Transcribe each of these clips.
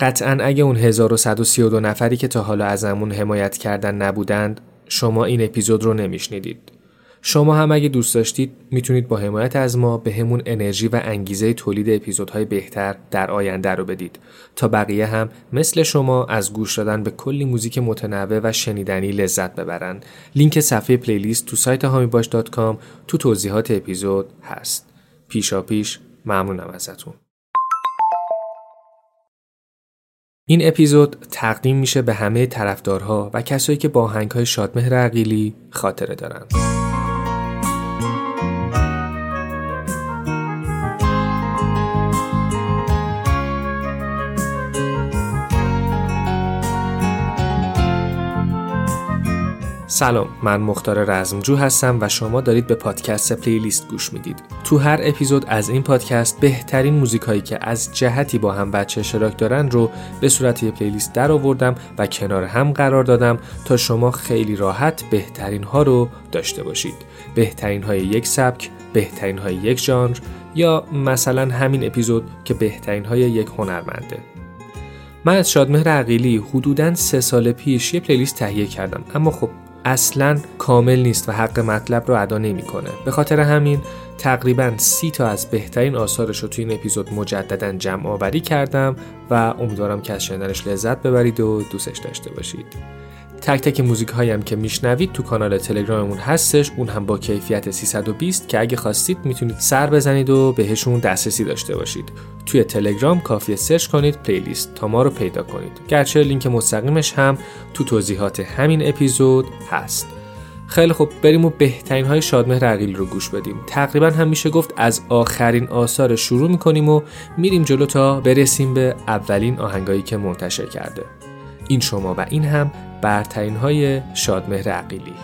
قطعا اگه اون 1132 نفری که تا حالا ازمون حمایت کردن نبودند شما این اپیزود رو نمیشنیدید. شما هم اگه دوست داشتید می‌تونید با حمایت از ما به همون انرژی و انگیزه تولید اپیزودهای بهتر در آینده رو بدید تا بقیه هم مثل شما از گوش دادن به کلی موزیک متنوع و شنیدنی لذت ببرن. لینک صفحه پلیلیست تو سایت هامیباش.com تو توضیحات اپیزود هست. پیشا پیش ممنونم ازتون. این اپیزود تقدیم میشه به همه طرفدارها و کسایی که با های شادمهر عقیلی خاطره دارن. سلام من مختار رزمجو هستم و شما دارید به پادکست پلیلیست گوش می‌دید. تو هر اپیزود از این پادکست بهترین موزیک هایی که از جهتی با هم بچه اشتراک دارن رو به صورت یه پلیلیست در آوردم و کنار هم قرار دادم تا شما خیلی راحت بهترین ها رو داشته باشید. بهترین های یک سبک بهترین های یک ژانر یا مثلا همین اپیزود که بهترین های یک هنرمنده. من از شادمهر عقیلی حدوداً سه سال پیش یه پلیلیست تهیه کردم اما خب اصلا کامل نیست و حق مطلب رو ادا نمی‌کنه. به خاطر همین تقریبا سی تا از بهترین آثارش رو توی این اپیزود مجددا جمع آوری کردم و امیدوارم که از شنیدنش لذت ببرید و دوستش داشته باشید. تک تک موزیک هایم که میشنوید تو کانال تلگراممون هستش. اون هم با کیفیت 320 که اگه خواستید می‌تونید سر بزنید و بهشون دسترسی داشته باشید. توی تلگرام کافیه search کنید پلیلیست تا ما رو پیدا کنید. گرچه لینک مستقیمش هم تو توضیحات همین اپیزود هست. خیلی خب بریم و بهترین های شادمهر عقیلی رو گوش بدیم. تقریبا هم میشه گفت از آخرین آثار شروع می‌کنیم و میریم جلو تا برسیم به اولین آهنگایی که منتشر کرده. این شما و این هم برترین های شادمهر عقیلی.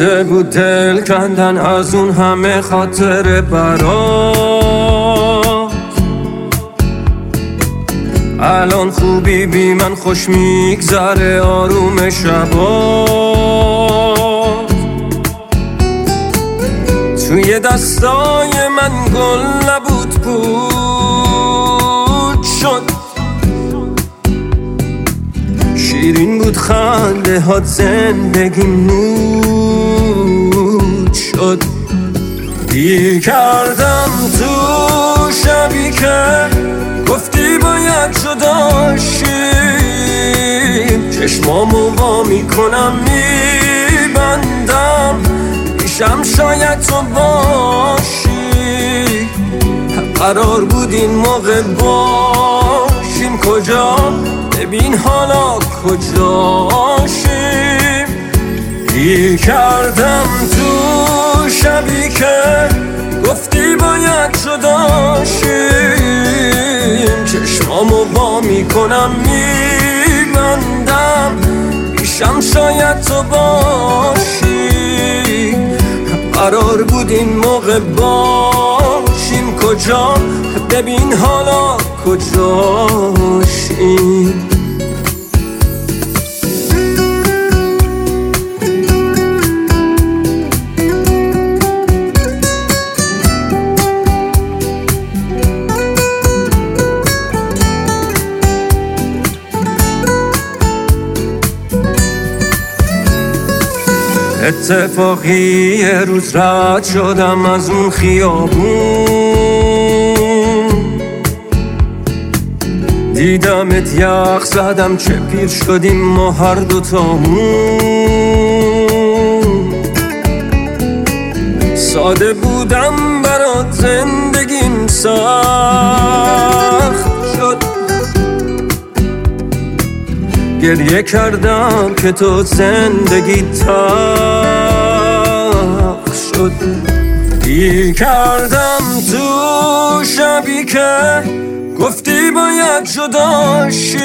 ساده بود دل کندن از اون همه خاطر برات الان خوبی بی من خوش میگذره آروم شبات توی دستای من گل نبود بود بود خنده هات زندگی نود شد. کردم تو شبی که گفتی باید جدا شیم چشمامو با می‌کنم میبندم. پیشم شاید تو باشی. قرار بود این موقع کجا ببین حالا کجاشیم گیر کردم تو شبی که گفتی باید شداشیم چشمامو با می‌کنم میبندم. پیشم شاید تو باشی. قرار بود این موقع باشیم کجا؟ ببین حالا کجاشیم اتفاقی یه روز رد شدم از اون خیابون. دیدمت یخ زدم چه پیر شدیم ما هر دوتامون ساده بودم برات زندگیم سخت. گریه کردم که تو زندگی تخ شد. گیر کردم تو شبی که گفتی باید جدا شیم.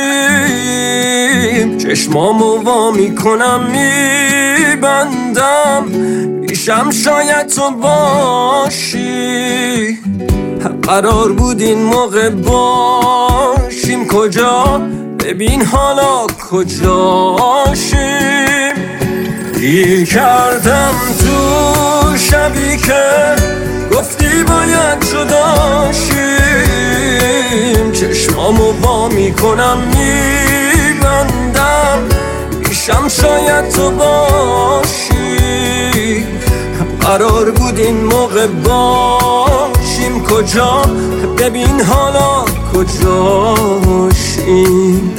چشمامو وا می‌کنم میبندم. پیشم شاید تو باشی. قرار بود این موقع باشیم. کجا ببین حالا کجاشیم گیر کردم تو شبی که گفتی باید جدا شیم. چشمامو با می‌کنم میبندم. پیشم شاید تو باشی. قرار بود این موقع باشیم. کجا؟ ببین حالا کجاشیم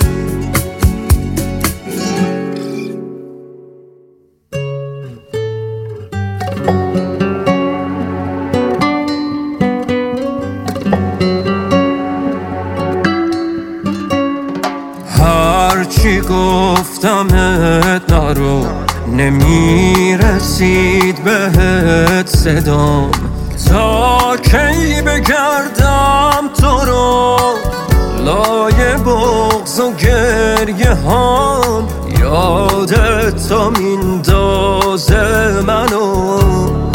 هرچی گفتمت نرو نمی‌رسید بهت صدام تا کی بگردم تو رو؟ لای بغز و گریه هم. یادت تا میندازه منو.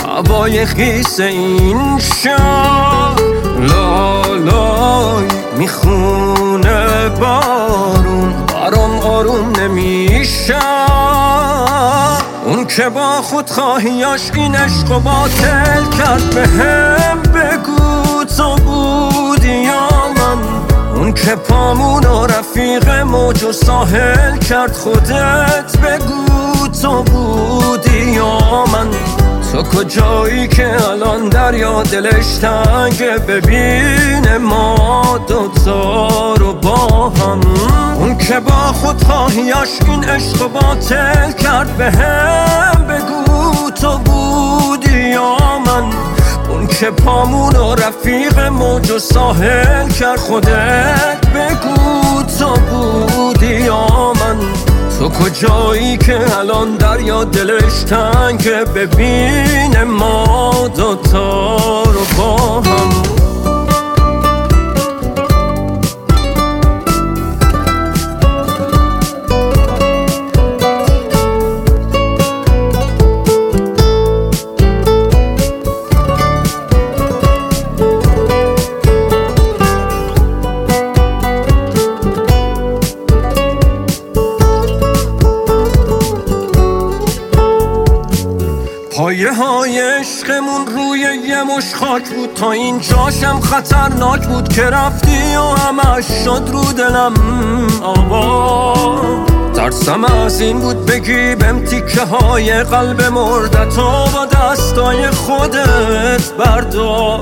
هوای خیس این شب. لالای می‌خونه بارون. برام آروم نمیشه. اون که با خود خواهیاش این عشق و باطل کرد به هم اون که پامون و رفیق موج و ساحل کرد خودت بگو تو بودی یا من؟ تو کجایی که الان دریا دلش تنگه ببین ما دوتا رو با هم. اون که با خود خواهیاش این عشق باطل کرد به هم بگو تو بودی یا من؟ اون که پامون و رفیق موج و ساحل کرد خودت بگو تو بودی یا من. تو کجایی که الان دریا دلش تنگه ببین ما دوتا رو با هم. عشقمون روی یه مش خاک بود. تا این جاشم خطرناک بود که رفتی و همش شد رو دلم. آوا ترسم از این بود بگی بهم تیکه های قلب مردت و با دستای خودت بردار.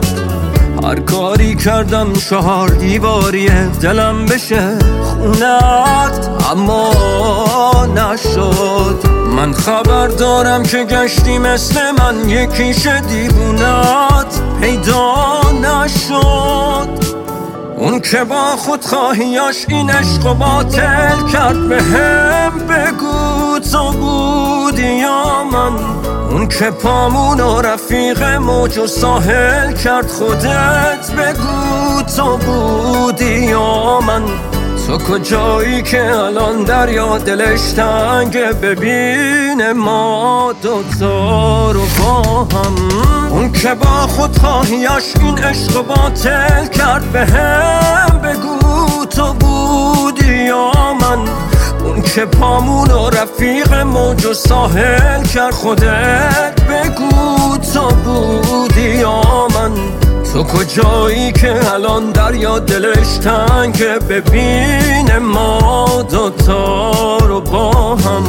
هر کاری کردم چهار دیواری دلم بشه خونت اما نشد. من خبر دارم که گشتی مثل من یکیش دیوونت پیدا نشد. اون که با خود خواهیاش این عشق و باطل کرد به هم بگو. تو بودی یا من؟ اون که پامون و رفیق موج و ساحل کرد خودت بگو تو بودی یا من؟ تو کجایی که الان دریا دلش تنگه ببین ما دوتا رو با هم. اون که با خود خواهیاش این عشق و باطل کرد به هم بگو تو بودی یا من؟ اون که پامون و رفیق موج و ساحل کرد خودت بگو تو بودی یا من؟ تو کجایی که الان دریا دلش تنگه ببین ما دوتا رو با هم.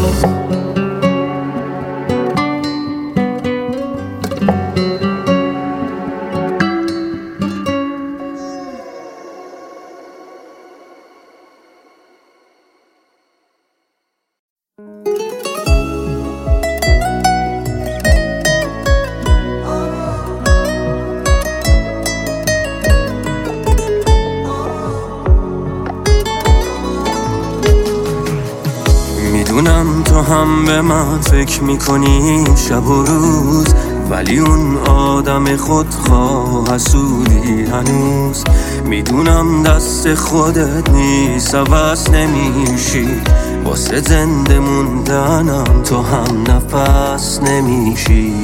هم به من فکر می‌کنی شب و روز؟ ولی اون آدم خودخواه حسودی هنوز. می‌دونم دست خودت نیست عوض نمیشی. واسه زنده موندنم تو هم نفس نمیشی.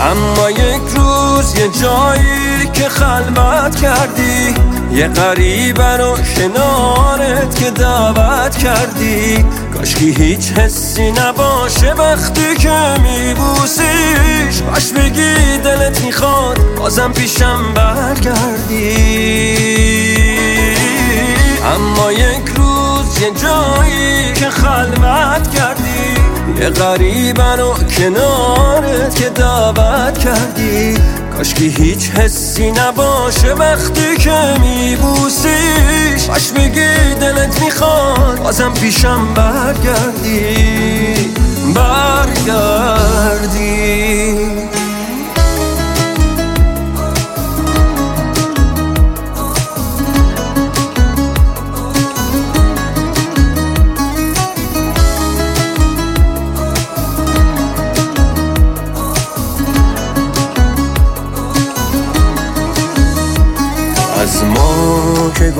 اما یک روز یه جایی که خلوت کردی یه قریبه رو کنارت که دعوت کردی. کاشکی هیچ حسی نباشه وقتی که میبوسیش. باش بگی دلت می‌خواد بازم پیشم برگردی. اما یک روز یه جایی که خلوت کردی. یه غریبه رو کنارت که دعوت کردی. کاشکی هیچ حسی نباشه وقتی که میبوسیش. باش بگی دلت می‌خواد بازم پیشم برگردی. برگردی.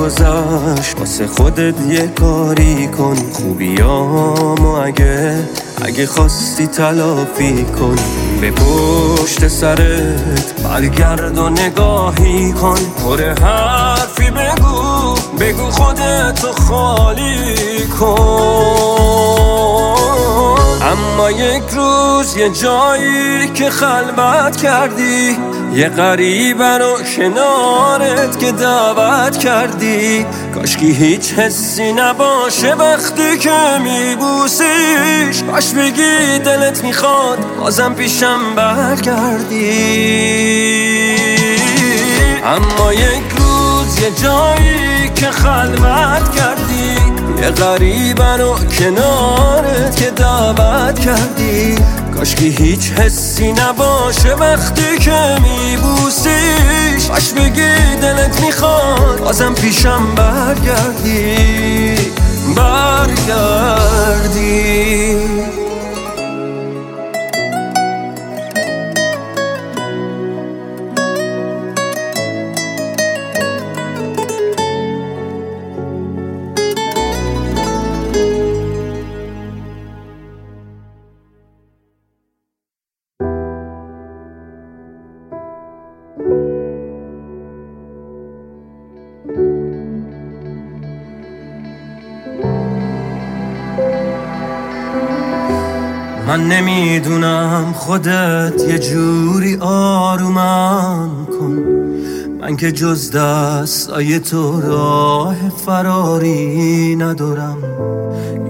گذشت واسه خودت یه کاری کن. خوبیامو اگه اگه خواستی تلافی کن. به پشت سرت برگرد و نگاهی کن. پر حرفی بگو بگو خودتو خالی کن. اما یک روز یه جایی که خلوت کردی یه غریبه رو کنارت که دعوت کردی. کاشکی هیچ حسی نباشه وقتی که میبوسیش. باش بگی دلت می‌خواد بازم پیشم برگردی. اما یک روز یه جایی که خلوت کردی. یه غریبه رو کنارت که دعوت کردی. کاشکی هیچ حسی نباشه وقتی که میبوسیش. باش بگی دلت می‌خواد بازم پیشم برگردی. برگردی. من نمی‌دونم خودت یه جوری آرومم کن. من که جز دستای تو راه فراری ندارم.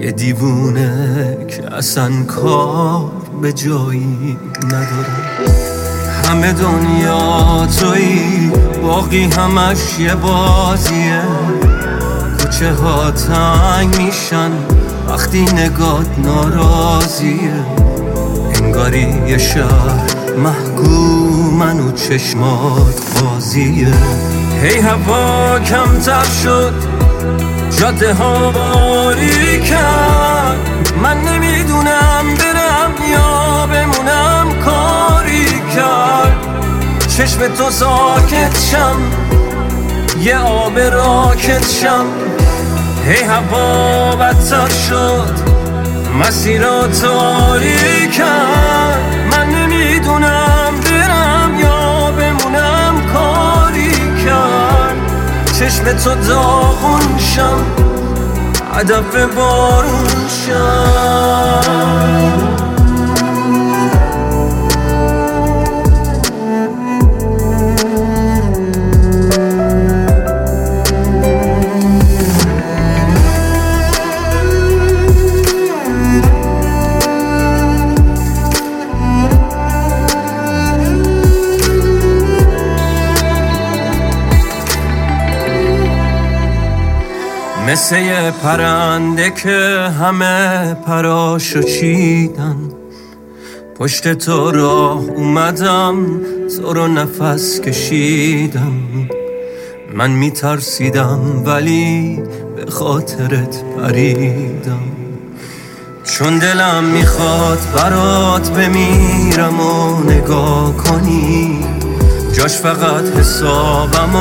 یه دیوونه که اصلا کار به جایی ندارم. همه دنیا توی باقی همش یه بازیه. کوچه ها تنگ میشن وقتی نگات ناراضیه انگاری یه شهر محکومن و چشمات بازیه. هی هوا کمتر شد جاده ها باری کرد. من نمی‌دونم برم یا بمونم کاری کرد. چشم تو ساکت شم یه آب راکت شم. هی هوا بدتر شد مسیر تاری کرد. من نمی‌دونم برم یا بمونم کاری کرد. چشم تو داغون شم هدف بارون شم. مثل یه پرنده که همه پراشو چیدن. پشت تو راه اومدم تو رو نفس کشیدم. من میترسیدم ولی به خاطرت پریدم. چون دلم می‌خواد برات بمیرم و نگاه کنی. جاش فقط حسابم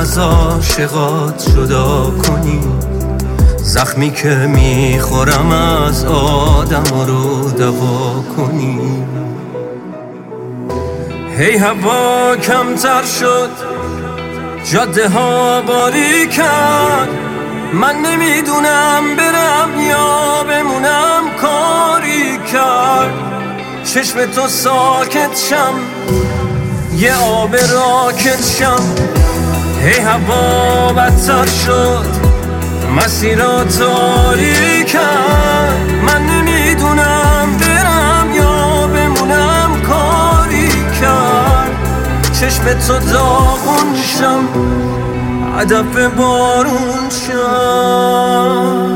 از عاشقات جدا کنی. زخمی که می‌خورم از آدم رو دوا کنی. هی هوا کمتر شد جاده ها باری کرد. من نمی‌دونم برم یا بمونم کاری کرد. چشم تو ساکت شم یه آب راکت شم. هی هوا بدتر شد. مسیرا تاری کرد. من نمی‌دونم برم یا بمونم. کاری کرد. چشم تو داغون شم. هدف بارون شم.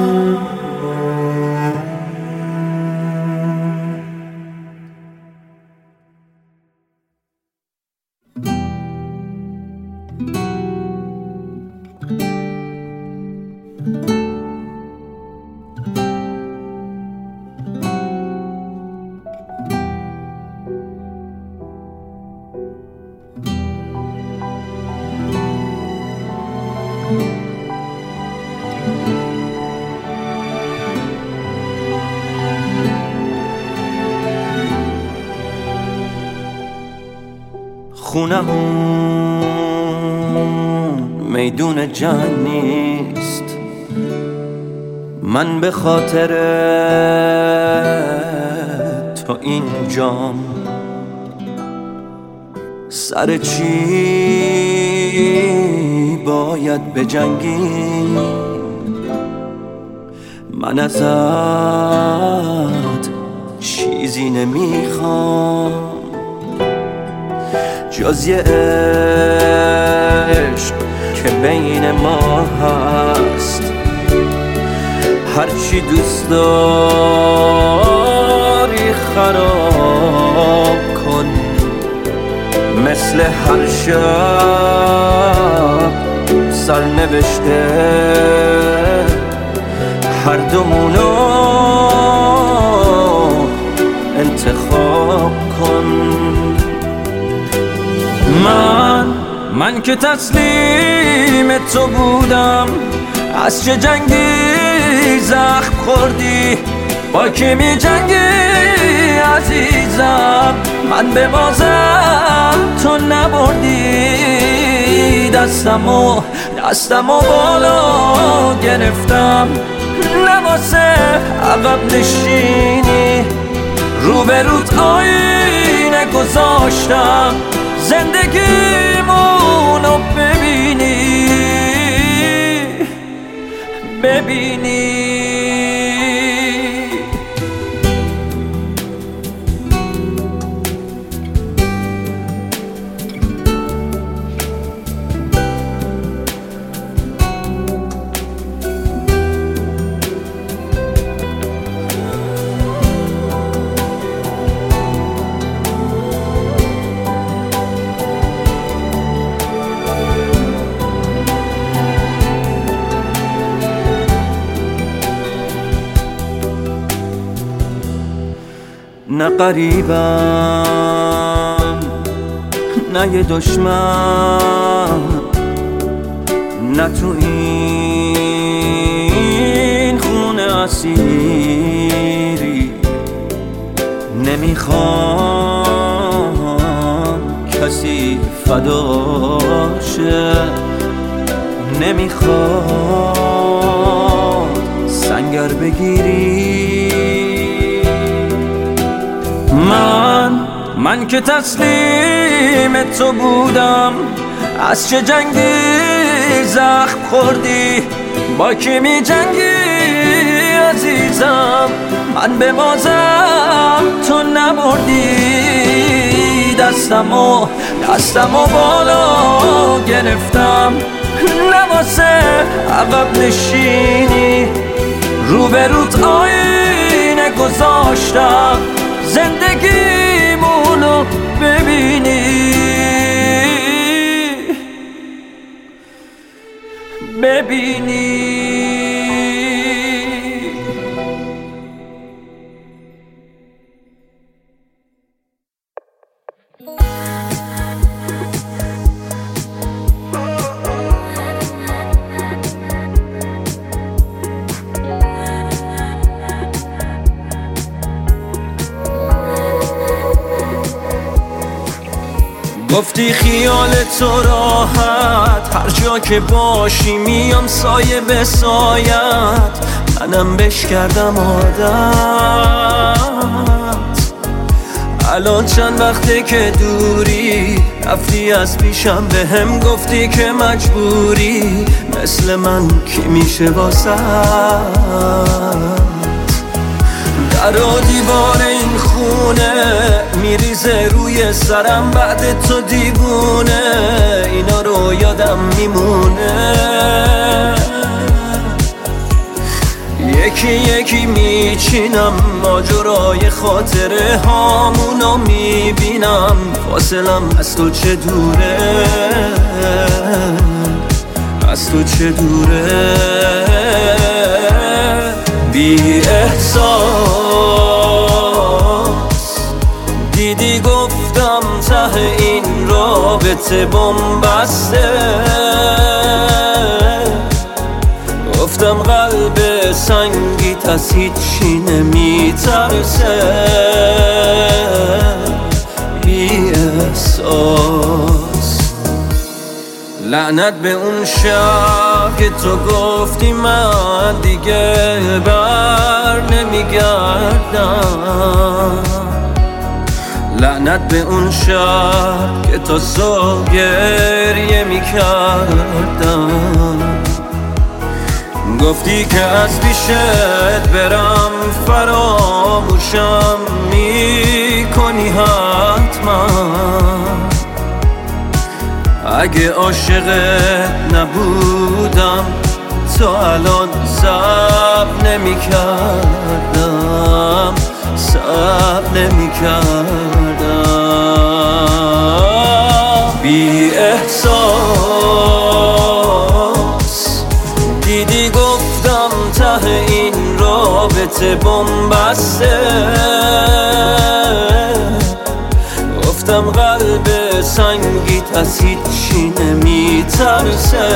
جنگ نیست. من به خاطر تو اینجام سر چی باید به جنگی من ازت چیزی نمی‌خوام. جز یه عشق که بین ما هست. هرچی دوست داری خراب کن. مثل هر شب سرنوشته. هر دومونو انتخاب کن. من من که تسلیم تو بودم. از چه جنگی زخم خوردی؟ با کی می جنگی عزیزم. من به بازم تو نبردی. دستمو دستمو بالا گرفتم. نواسه عقب نشینی. روبروت آینه گذاشتم. زندگیمونو ببینی قریبم. نه یه دشمن نه تو این خونه اسیری. نمی‌خوام کسی فداشه نمی‌خواد سنگر بگیری. من من که تسلیم تو بودم. از چه جنگی زخم خوردی؟ با کی می جنگی عزیزم؟ من به بازم تو نبردی. دستمو دستمو بالا گرفتم. نواسه عقب نشینی. روبروت آینه گذاشتم. زندگیمونو ببینی ببینی گفتی خیال تو راحت. هر جا که باشی میام سایه به منم بش کردم عادت. الان چند وقته که دوری؟ رفتی از پیشم به هم گفتی که مجبوری. مثل من کی میشه واسه. در دیوار این خونه میریزه روی سرم بعد تو دیوونه اینا رو یادم میمونه. یکی یکی میچینم ماجرای خاطره هامونو می‌بینم فاصلم از تو چه دوره؟ از تو چه دوره؟ بی احساس. دیدی گفتم ته این رابطه بمبسته. گفتم قلب سنگیت از هیچی نمیترسه. بی احساس. لعنت به اون شب که تو گفتی من دیگه بر نمیگردم. لعنت به اون شب که تو صبح گریه می‌کردم. گفتی که از پیشت برم فراموشم می‌کنی حتما. اگه عاشقت نبودم تا الان سب نمی کردم سب نمی کردم بی احساس دیدی گفتم ته این رابطه بمبسته. گفتم قلب سنگیت از هیچی نمیترسه.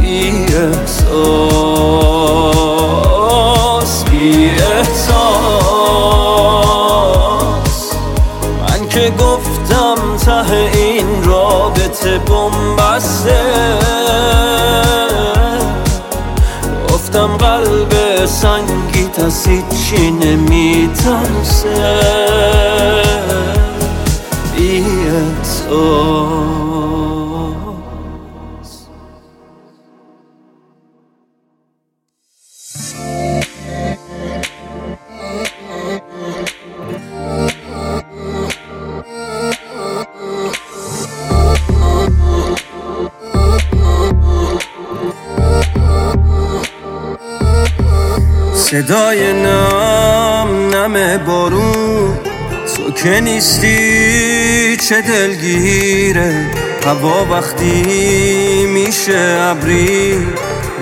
بی احساس بی احساس. من که گفتم ته این رابطه بمبسته گفتم قلب سنگیت از هیچی نمیترسه. احساس صدای نم نم بارون. تو که نیستی چه دلگیره؟ هوا وقتی میشه ابری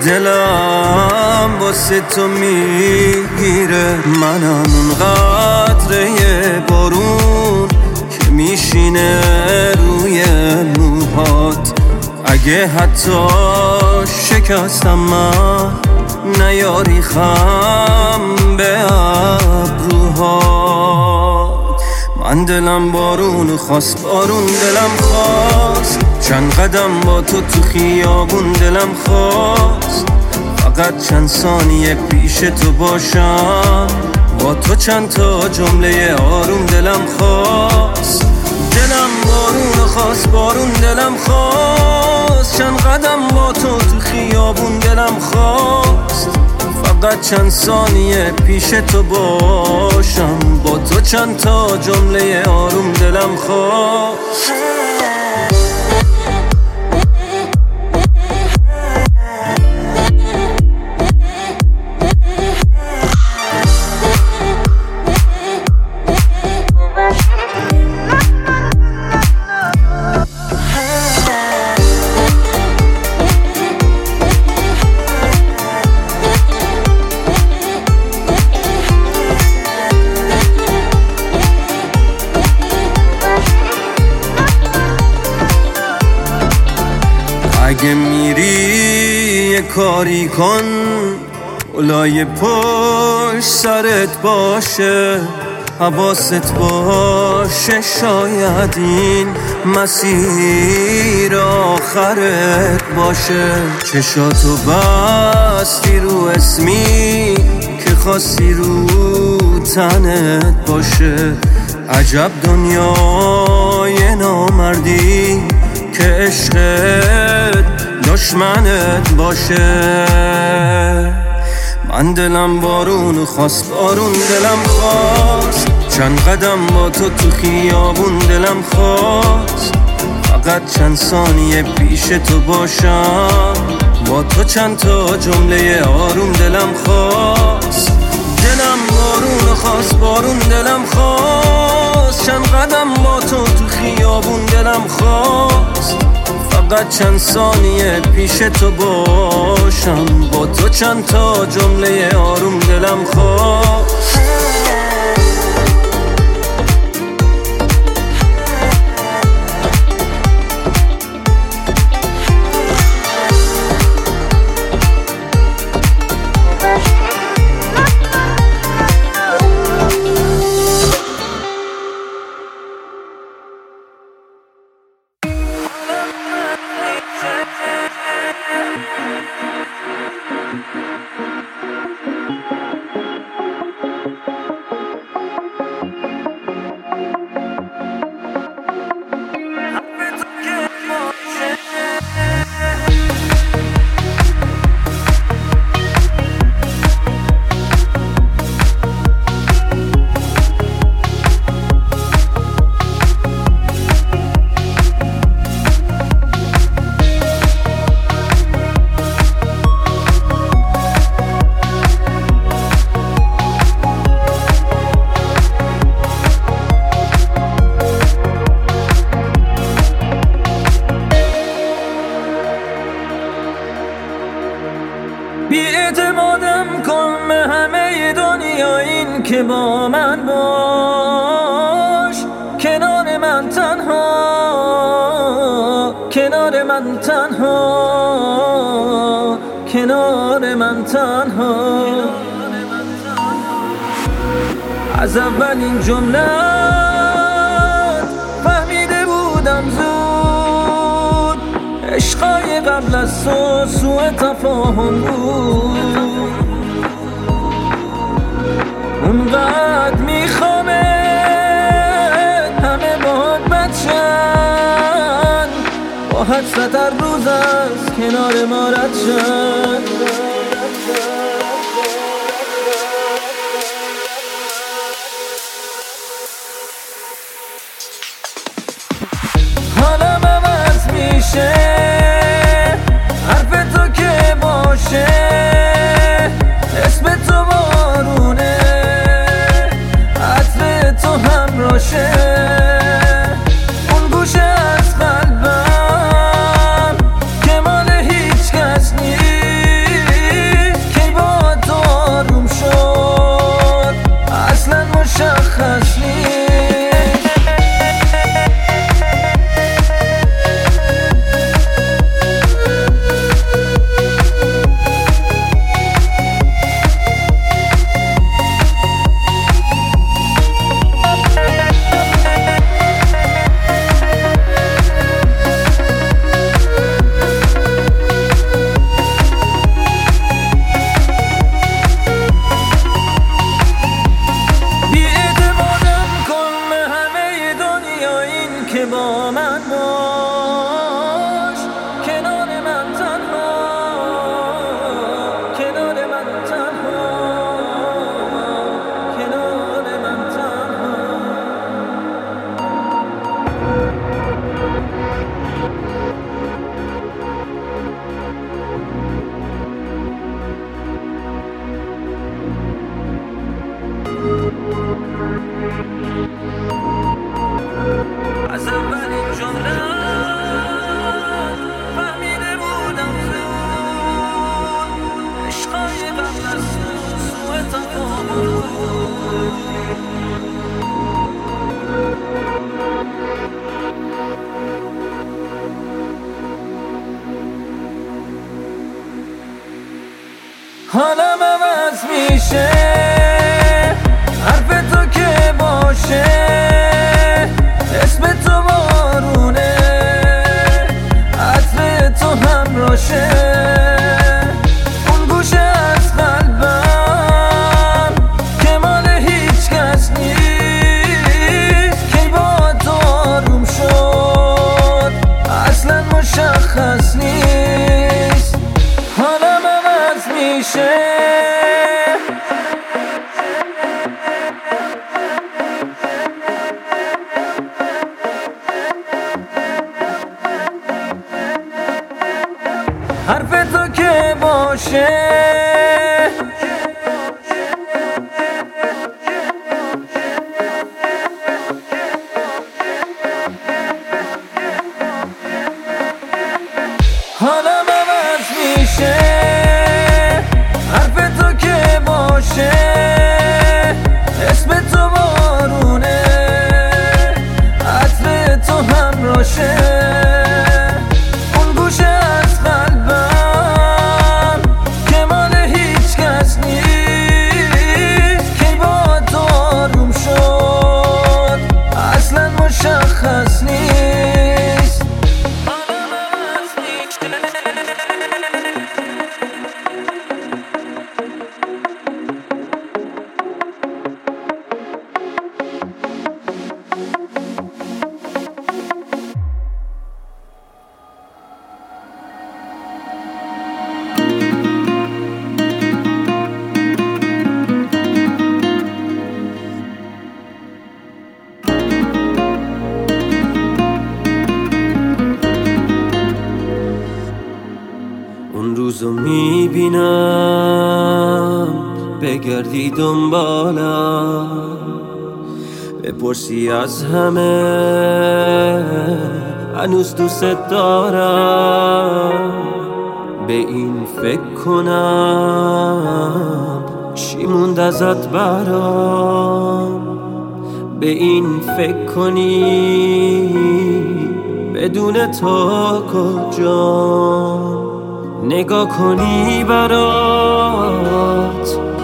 دلم واسه تو می‌گیره. منم اون قطره بارون که میشینه روی موهات. اگه حتی شکستم من نیاری خم به ابروهات من دلم بارون خواست بارون دلم خواست. چند قدم با تو تو خیابون دلم خواست. فقط چند ثانیه پیش تو باشم. با تو چند تا جمله آروم دلم خواست. دلم بارون خواست بارون دلم خواست. چند قدم با تو تو خیابون دلم خواست. فقط چند ثانیه پیش تو باشم. با تو چند تا جمله آروم دلم خواست. کاری کن اولای پشت سرت باشه حواست باشه شاید این مسیر آخرت باشه. چشاتو بستی رو اسمی که خواستی رو تنت باشه. عجب دنیای نامردی که عشقت دشمنت باشه. من دلم بارون خواست بارون دلم خواست. چند قدم با تو تو خیابون دلم خواست. فقط چند ثانیه پیش تو باشم. با تو چند تا جمله آروم دلم خواست. دلم بارون خواست بارون دلم خواست. چند قدم با تو تو خیابون دلم خواست. فقط چند ثانیه پیش تو باشم. با تو چند تا جمله آروم دلم خواست اونقدر میخوامه همه باهات بچن. با حد هر روز از کنار ما رد عوض میشه حرف تو که باشه اسم تو بارونه. 神روزو از همه هنوز دوست دارم. به این فکر کنم چی موند ازت برام؟ به این فکر کنی بدون تو کجا؟ نگاه کنی برات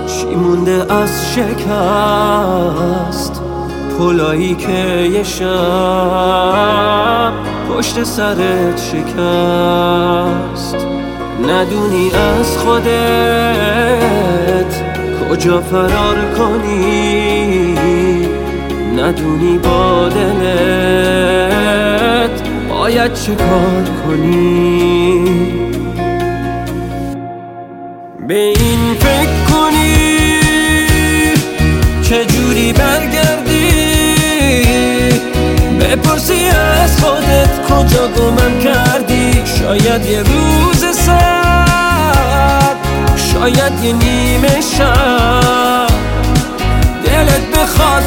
چی مونده از شکست؟ پلایی که یه شب پشت سرت شکست. ندونی از خودت کجا فرار کنی؟ ندونی با دلت باید چه کار کنی؟ به کجا گمم کردی؟ شاید یه روز سر شاید یه نیمه شب. دلت بخواد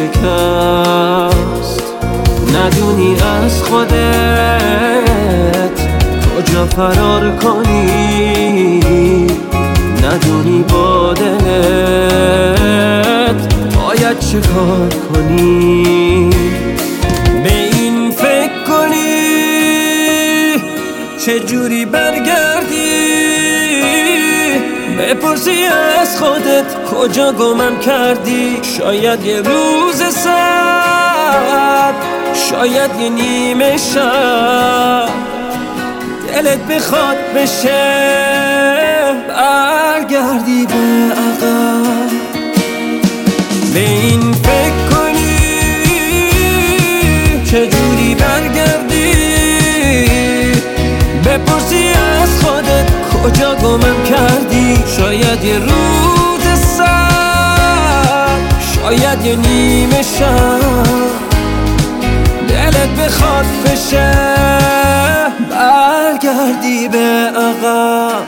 شکست. ندونی از خودت کجا فرار کنی. ندونی با دلت باید چه کار کنی. چجوری برگردی؟ بپرسی خودت کجا گمم کردی؟ شاید یه روز سر شاید یه نیمه شب. دلت بخواد بشه برگردی به عقب. به این فکر کنی چجوری برگردی؟ بپرسی از خودت کجا گمم کردی؟ شاید یه روز شاید یه نیمه شب دلت بخواد بشه برگردی به عقب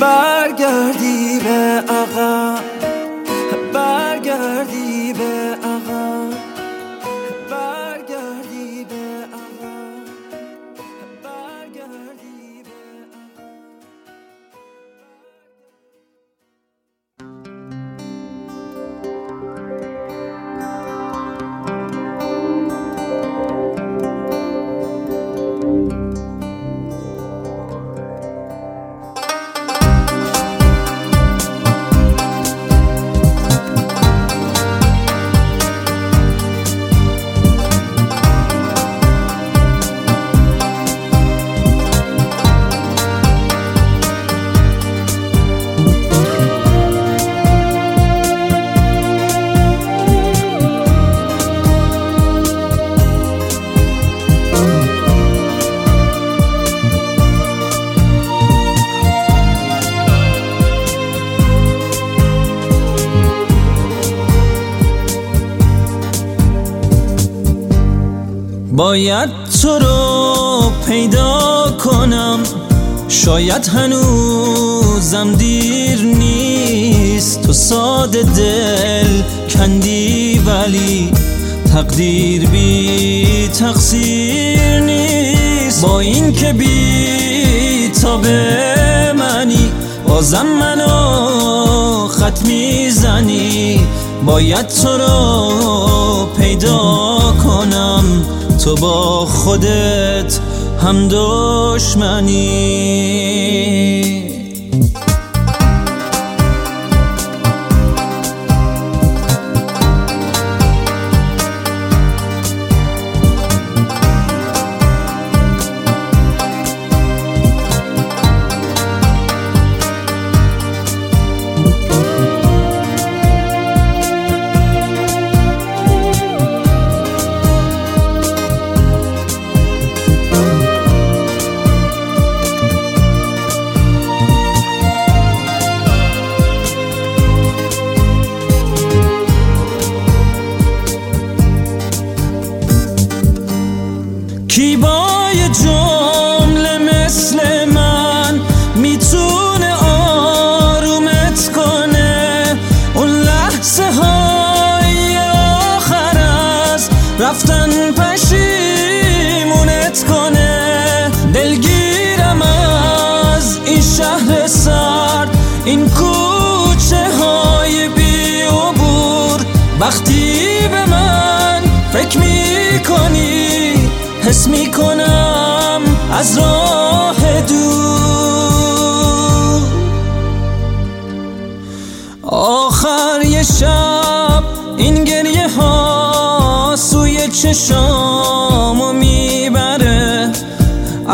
برگردی شاید هنوزم دیر نیست. تو ساده دل کندی ولی تقدیر بی تقصیر نیست. با این که بی تا به منی بازم منو خط می‌زنی. باید تو رو پیدا کنم. تو با خودت هم دشمنی.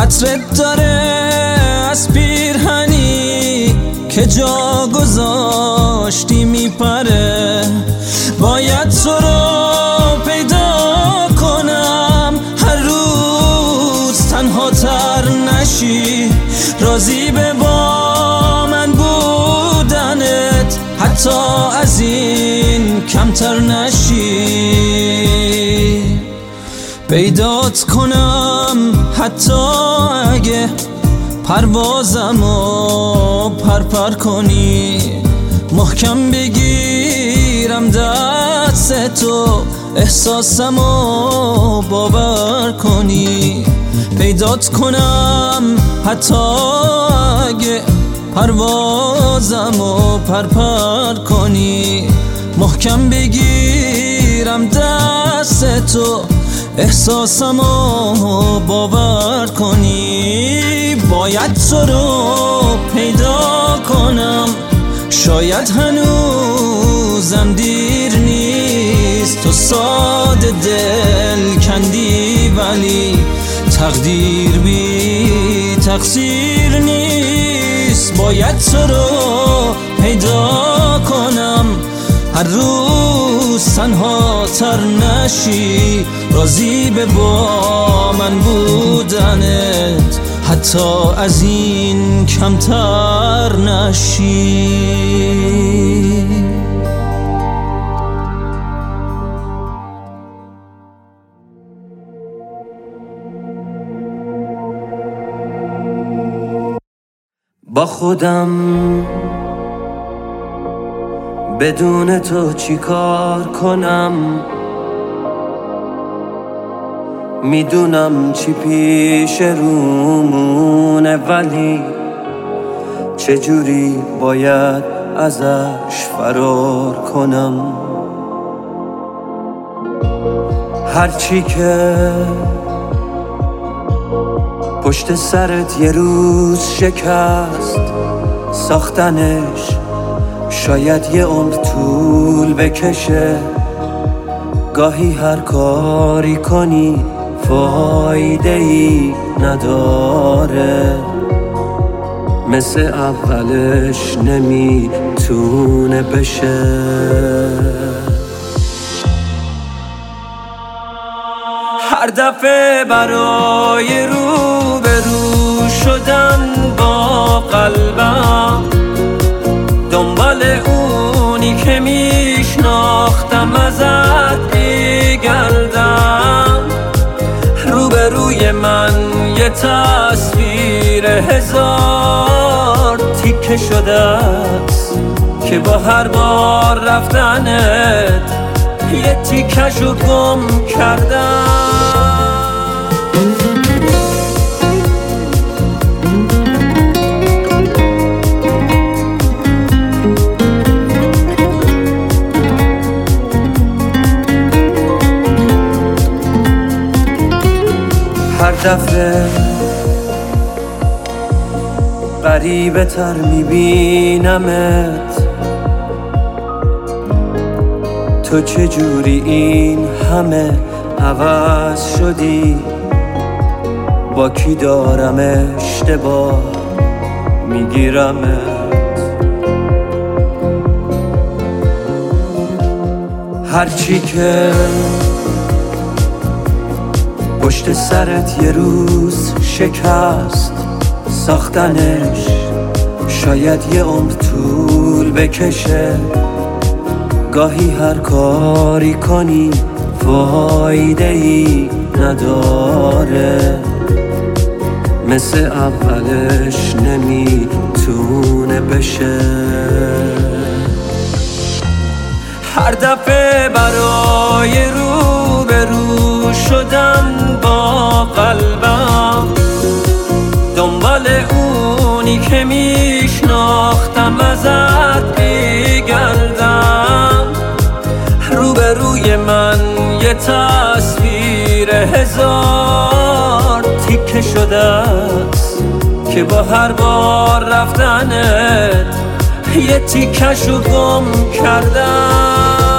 عطرت داره از پیرهنی که جا گذاشتی میپره. باید تو رو پیدا کنم. هر روز تنها تر نشی. راضی به با من بودنت. حتی از این کمتر نشی. پیدات کنم حتی اگه پروازم و پرپر کنی محکم بگیرم دست تو احساسم و باور کنی. پیدات کنم حتی اگه پروازم و پرپر کنی. محکم بگیرم دست تو احساسم باور کنی. باید تو رو پیدا کنم. شاید هنوزم دیر نیست. تو ساده دل کندی ولی تقدیر بی تقصیر نیست. باید تو رو پیدا کنم. هر روز تنها تر نشی راضی به با من بودنت. حتی از این کمتر نشی. با خودم بدون تو چی کار کنم؟ می‌دونم چی پیش رومونه ولی چجوری باید ازش فرار کنم؟ هرچی که پشت سرت یه روز شکست ساختنش شاید یه عمر طول بکشه. گاهی هر کاری کنی فایده ای نداره. مثل اولش نمی‌تونه بشه. هر دفعه برای رو به رو شدن با قلبم دنبال اونی که میشناختم ازت میگردم. یه تصویر هزار تیکه شده است که با هر بار رفتنت یه تیکشو گم کردم. دفعه قریبه تر میبینمت. تو چجوری این همه عوض شدی؟ با کی دارم اشتباه میگیرمت؟ هرچی که پشت سرت یه روز شکست ساختنش شاید یه عمر طول بکشه. گاهی هر کاری کنی فایده ای نداره. مثل اولش نمی‌تونه بشه. هر دفعه برای رو قلبم. دنبال اونی که میشناختم ازت بیگردم رو به روی من یه تصویر هزار تیکه شده است که با هر بار رفتنت یه تیکشو گم کردم.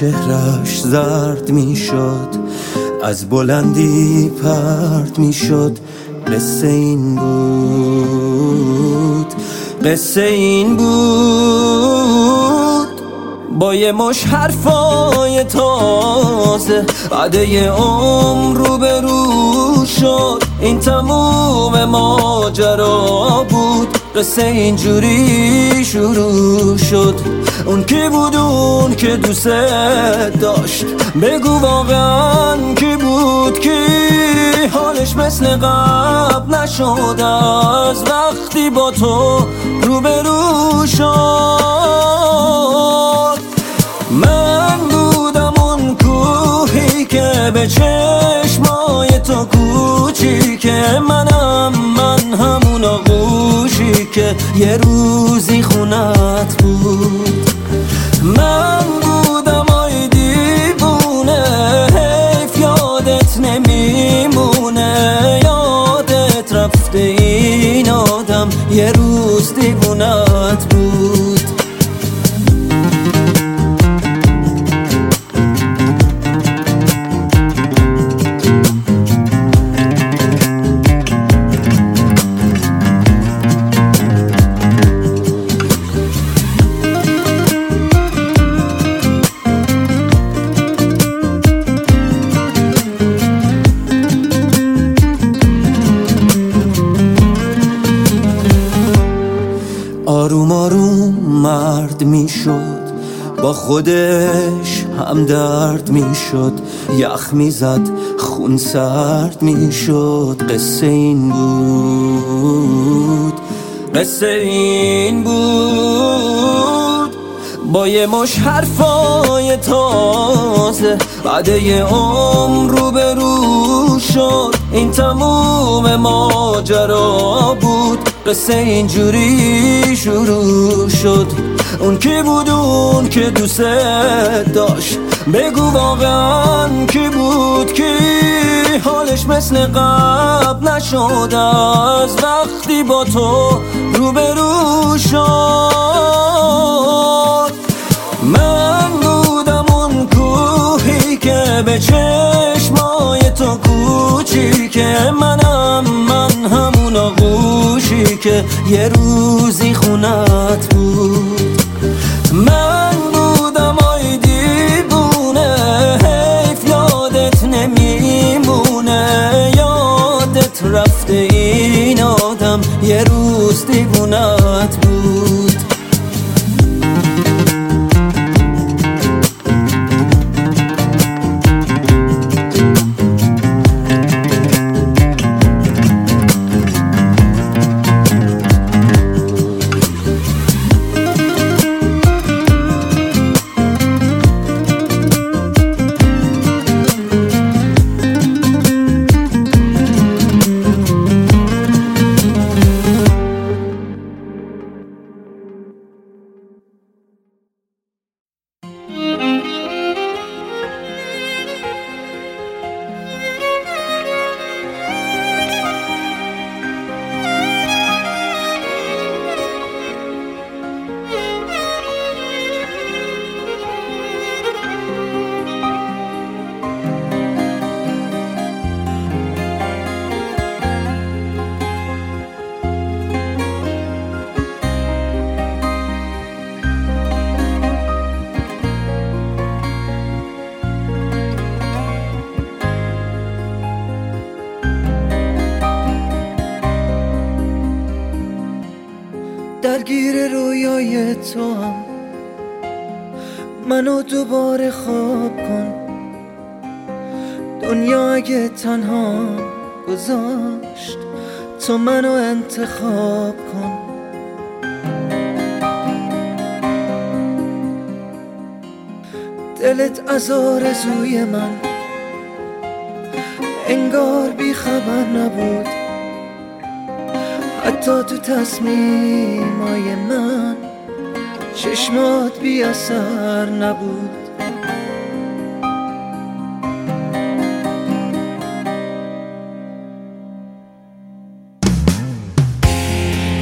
چهرش زرد می‌شد از بلندی پرد می‌شد. قصه این بود قصه این بود. با یه مش حرفای تازه بعد یه عمر رو به رو شد. این تموم ماجرا بود قصه اینجوری شروع شد. اون کی بود اون که دوست داشت؟ بگو واقعا کی بود کی؟ حالش مثل قبل نشد. از وقتی با تو روبرو شد. من بودم اون کوهی که به چشمای تو کوچیکه منم من همون آغوشی که یه روزی خونت بود. من بودم آی دیوونه حیف یادت نمیمونه. یادت رفته این آدم یه روز دیوونت بود. خودش هم درد می‌شد یخ می‌زد خون سرد می‌شد قصه این بود قصه این بود. با یه مش حرفای تازه بعد یه عمر رو به رو شد. این تموم ماجرا بود قصه اینجوری شروع شد. اون کی بود اون که دوست داشت؟ بگو واقعا کی بود کی؟ حالش مثل قبل نشد از وقتی با تو روبرو شد. من بودم اون کوهی که به چشمای تو که منم من همون آغوشی که یه روزی خونت بود. من بودم آی دیبونه حیف یادت نمیمونه. یادت رفته این آدم یه روز دیوونت بود.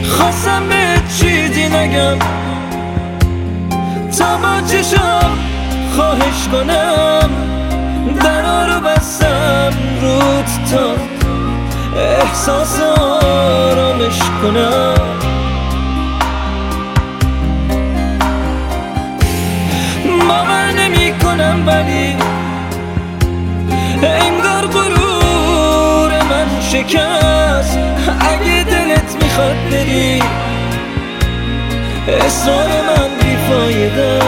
خواستم به چیزی نگم. با چشم خواهش کنم. درا رو بستم رود تا احساس آرامش کنم. باور نمی کنم ولی انگار غرور من شکست. می‌خواد بری؟ اصرار من بیفایده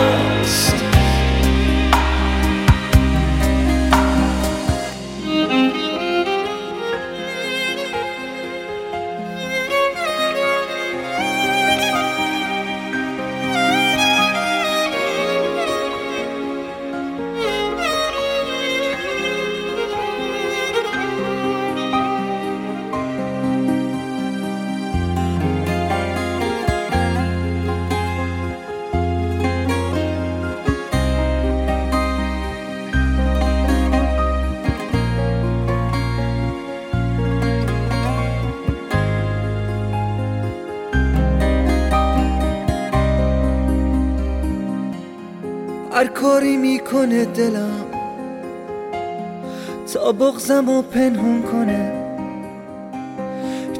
می‌کنه دلم. تا بغزم و پنهون کنه.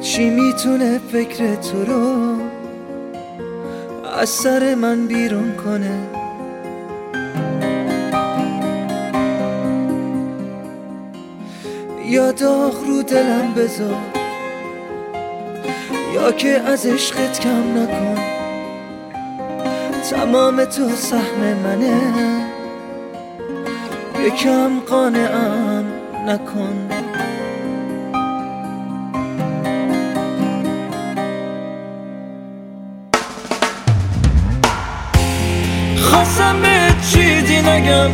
چی می‌تونه فکر تو رو از سر من بیرون کنه؟ یا داغ رو دلم بذار. یا که از عشقت کم نکن. تمام تو سهم منه. یکم قانعم نکن. خواستم به چیزی نگم.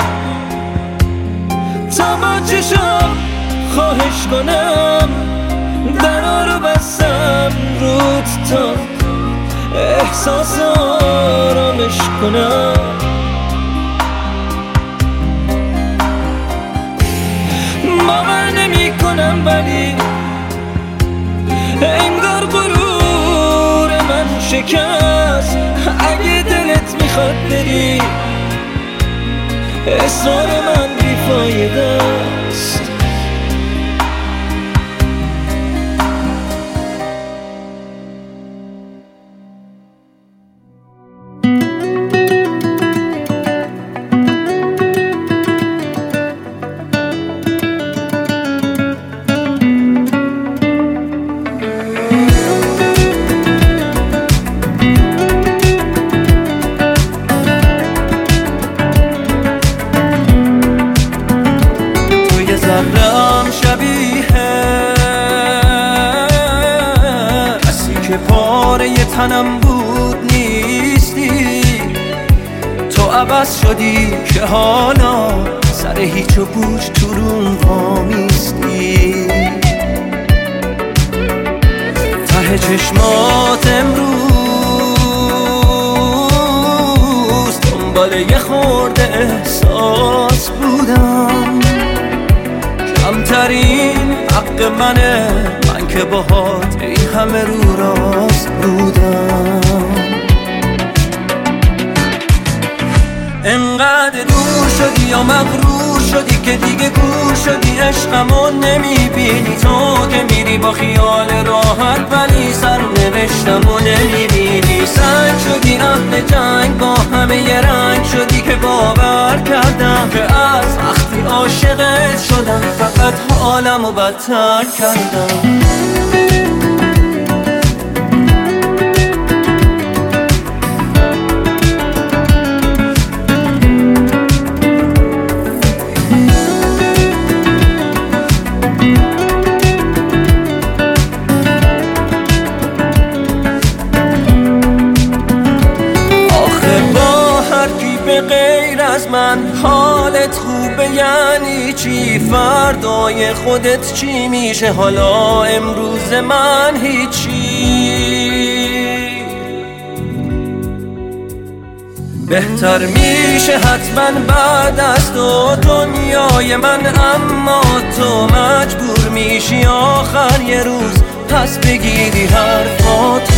با چشم خواهش کنم. درا رو بستم رود تا احساس آرامش کنم. ولی انگار غرور من شکست. اگه دلت می‌خواد بری اصرار من بیفایده. دنبال یه خورده احساس بودم. کمترین حق منه. من که باهات این همه رو راست بودم. انقدر دور شدی یا مغرور که دیگه کور شدی عشقمو نمی‌بینی. تو که میری با خیال راحت ولی سر نوشتمو نمی‌بینی. سنگ شدی اهل جنگ با همه یه رنگ شدی که باور کردم که از وقتی عاشقت شدم فقط حالمو بدتر کردم. از من حالت خوبه یعنی چی؟ فردای خودت چی میشه؟ حالا امروز من هیچی. بهتر میشه حتما بعد از تو دنیای من اما تو مجبور میشی آخر یه روز پس بگیری حرفاتو.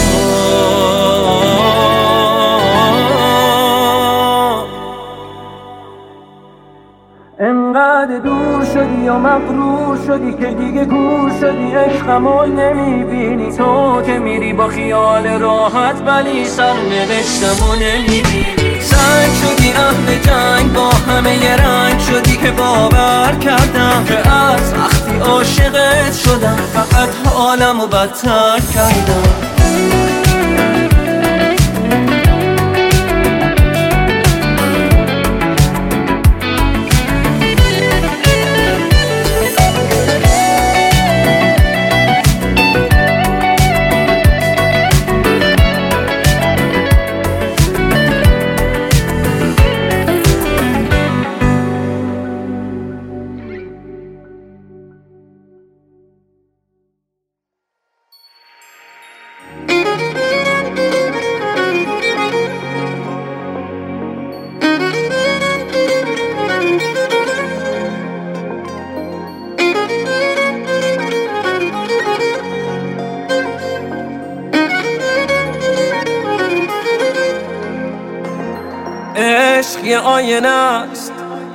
انقدر دور شدی یا مغرور شدی که دیگه گور شدی؟ عشقمو نمی‌بینی. تو که میری با خیال راحت ولی سر نوشتمو نمی‌بینی. سنگ شدی اهل جنگ با همه یه رنگ شدی که باور کردم که از وقتی عاشقت شدم فقط حالمو بدتر کردم.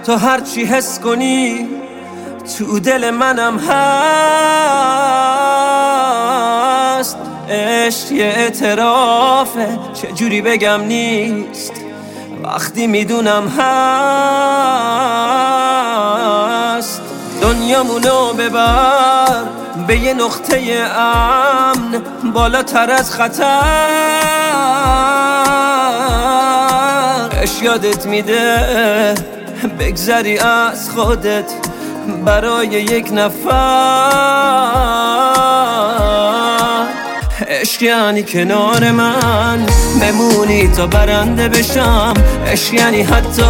تو هرچی حس کنی تو دل منم هست. عشق یه اعترافه چجوری بگم نیست. وقتی می‌دونم هست دنیامونو ببر به یه نقطه امن بالاتر از خطر. اش یادت میده. بگذری از خودت برای یک نفر. عشق یعنی کنار من بمونی تا برنده بشم. عشق یعنی حتی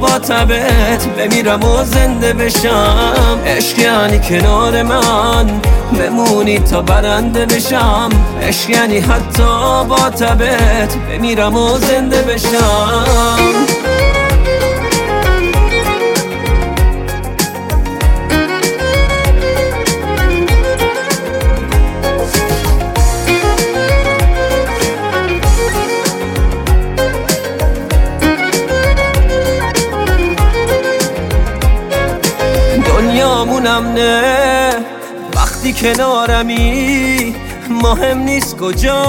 با تبت بمیرم و زنده بشم. عشق یعنی کنار من بمونی تا برنده بشم. عشق یعنی حتی با تبت بمیرم و زنده بشم. دنیامونم نه. وقتی کنارمی مهم نیست کجا.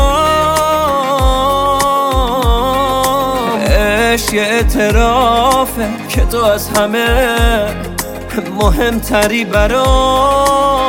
عشق یه اعترافه که تو از همه مهمتری برام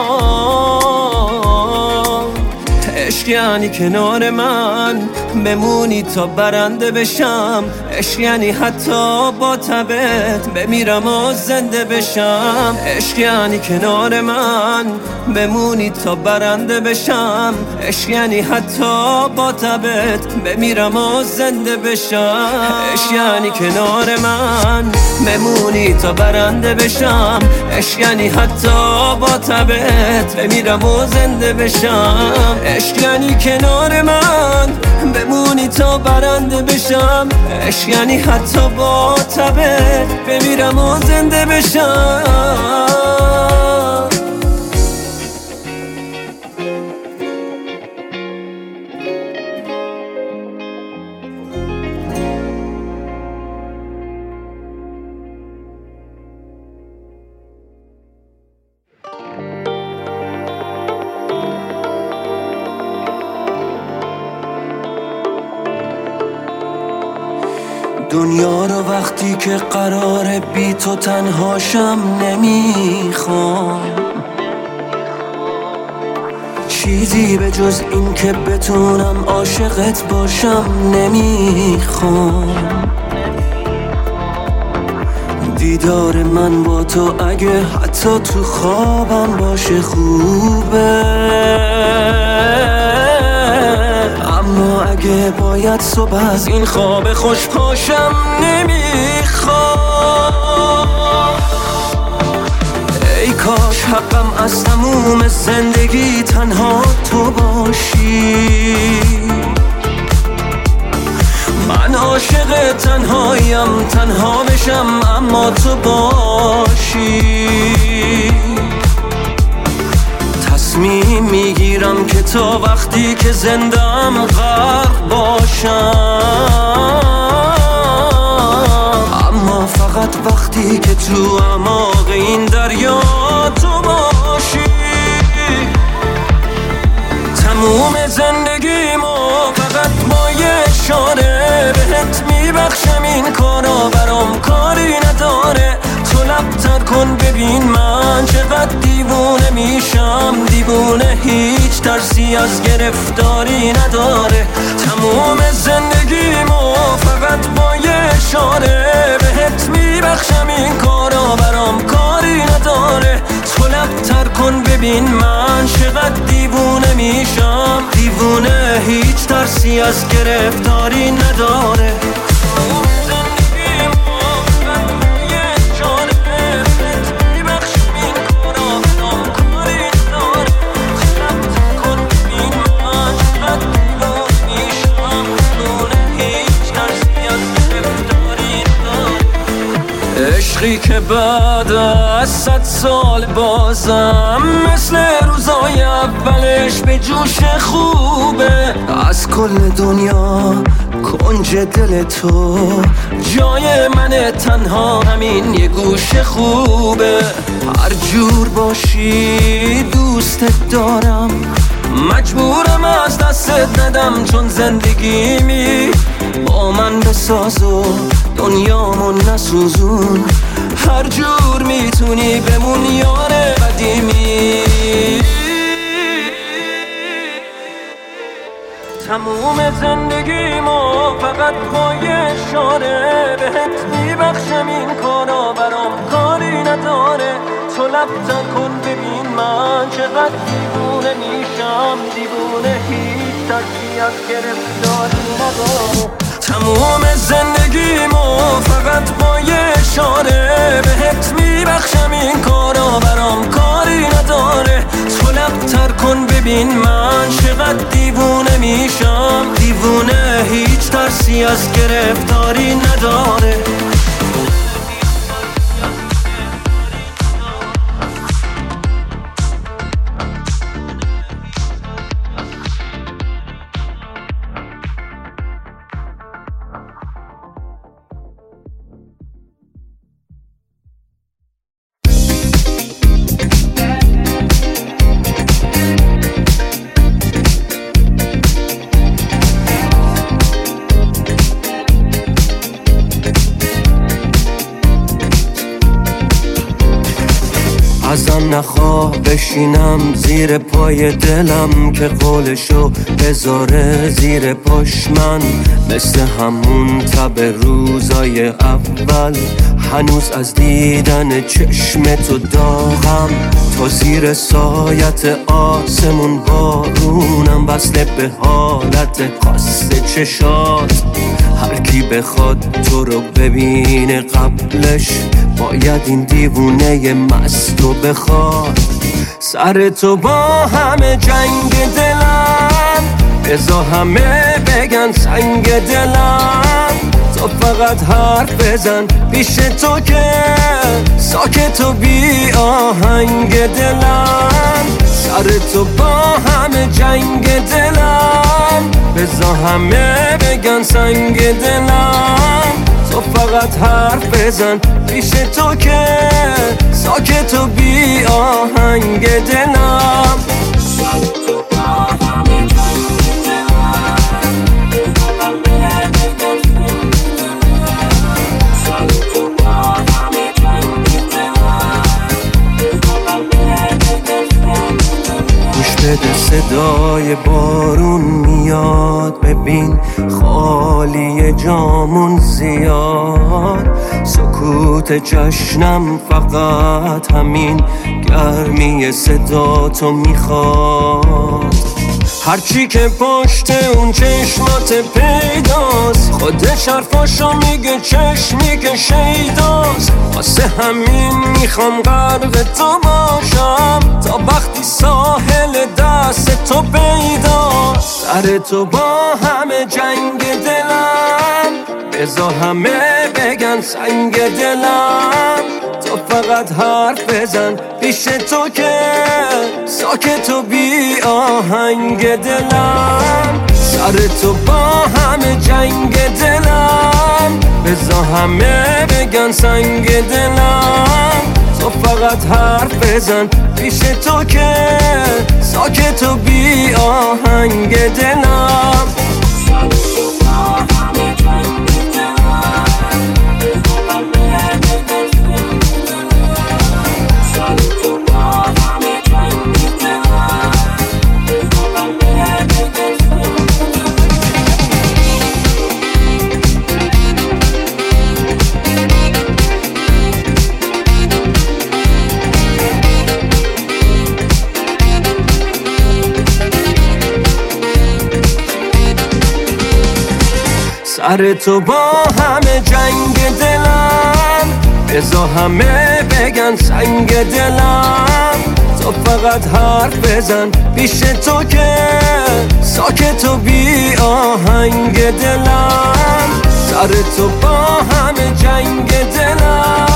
عشق یعنی کنار من. بمونی تا برنده بشم. عشق یعنی حتی با تبت بمیرم و زنده بشم. عشق یعنی کنار من. بمونی تا برنده بشم. عشق یعنی حتی با تبت بمیرم و زنده بشم. عشق یعنی کنار من. بمونی تا برنده بشم. عشق یعنی حتی با تبت بمیرم و زنده بشم. عشق یعنی کنار من. بمونی تا برنده بشم. عشق یعنی حتی با تبت بمیرم و زنده بشم. دنیا رو وقتی که قرار بی تو تنهاشم نمی‌خوام. چیزی به جز این که بتونم عاشقت باشم نمی‌خوام. دیدار من با تو اگه حتی تو خوابم باشه خوبه. اما اگه باید صبح از این خواب خوش پاشم نمی‌خوام. ای کاش حقم از تموم زندگی تنها تو باشی. من عاشق تنهایم تنها بشم اما تو باشی. تصمیم می‌گیرم که تا وقتی که زندم غرق باشم. اما فقط وقتی که تو اعماق این دریا تو باشی. تموم زندگیمو فقط با یه اشاره بهت میبخشم. این کارا برام کاری نداره. تو لبتر کن ببین من چقدر دیوونه میشم دیوونه هیچ ترسی از گرفتاری نداره. تموم زندگیمو فقط با یه اشاره. بهت میبخشم این کارا برام کاری نداره. تو لبتر کن ببین من چقدر دیوونه میشم. دیوونه هیچ ترسی از گرفتاری نداره. عشقی که بعد از صد سال بازم مثل روزای اولش به جوش خوبه. از کل دنیا کنج دل تو. جای من تنها همین یه گوش خوبه. هر جور باشی دوستت دارم. مجبورم از دستت ندم چون زندگیمی. با من بساز و دنیامو نسوزون. هر جور می‌تونی بمون یار قدیمی تموم زندگیمو فقط با یه اشاره بهت میبخشم این کارا برام کاری نداره. تو لبتر کن ببین من چقدر دیوونه میشم. دیوونه هیچ ترسی از گرفتاری نداره تموم زندگیمو فقط با یه اشاره بهت میبخشم این کارا برام کاری نداره. تو تر کن ببین من چقدر دیوونه میشم. دیوونه هیچ ترسی از گرفتاری نداره. زیر پای دلم که قولشو بذاره زیر پاش من. مثل همون تب روزای اول هنوز از دیدن چشم تو داغم. تا زیر سایت آسمون بارونم وصله به حالت خاص چشات. هر کی بخواد تو رو ببینه قبلش باید این دیوونه مستو بخواد. سر تو با همه جنگ دلم بزا همه بگن سنگ دلم. تو فقط حرف بزن پیش تو که ساکت و بی آهنگ دلم. سر تو با همه جنگ دلم. بزا همه بگن سنگ دلم. تو فقط حرف بزن پیش تو که ساکت و بی آهنگ دلم. بده صدای بارون میاد. ببین خالی جامون زیاد. سکوت جشنم فقط همین گرمی صدا تو می‌خواد. هرچی که پشت اون چشمات پیداست. خودش حرفاشو میگه چشمی که شیداست. واسه همین می‌خوام غرق تو باشم. تا وقتی ساحل دست تو پیداست. سر تو با همه جنگ دلم. بزا همه بگن سنگ دلم. تو فقط حرف بزن پیش تو که ساکت و بی آهنگ دلم. سر تو با همه جنگ دلم. بزا همه بگن سنگ دلم. تو فقط حرف بزن پیش تو که ساکت و بی آهنگ دلم. سر تو با همه جنگ دلم. بزا همه بگن سنگ دلم. تو فقط حرف بزن پیش تو که ساکت و بی آهنگ دلم. سر تو با همه جنگ دلم.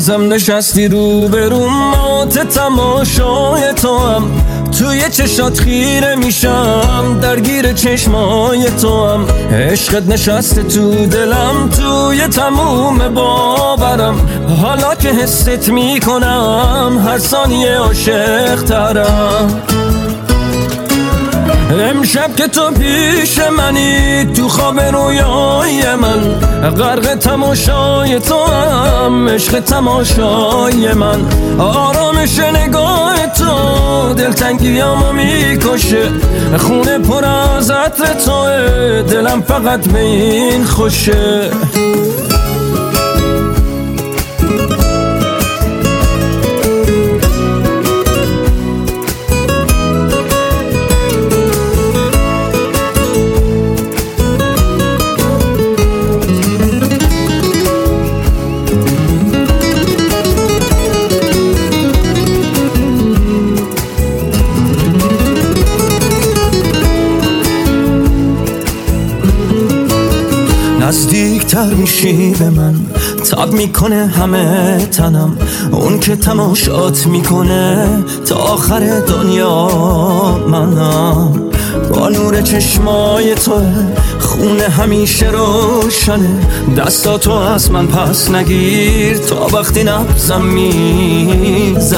بازم نشستی رو به رو مات تماشای تو هم توی چشات خیره میشم درگیر چشمای تو هم عشقت نشسته تو دلم توی تموم باورم. حالا که حست می‌کنم هر ثانیه عاشق ترم امشب که تو پیش منی تو خواب رویای من غرق تماشای تو هم عشق تماشای من. آرامش نگاه تو دلتنگیامو می‌کشه خونه پر از عطر توه دلم فقط به این خوشه. نزدیکتر میشی به من. تب می‌کنه همه تنم. اون که تماشات می‌کنه تا آخر دنیا منم. با نور چشمای تو خونه همیشه روشنه. دستاتو از من پس نگیر تا وقتی نبزم می‌زنه.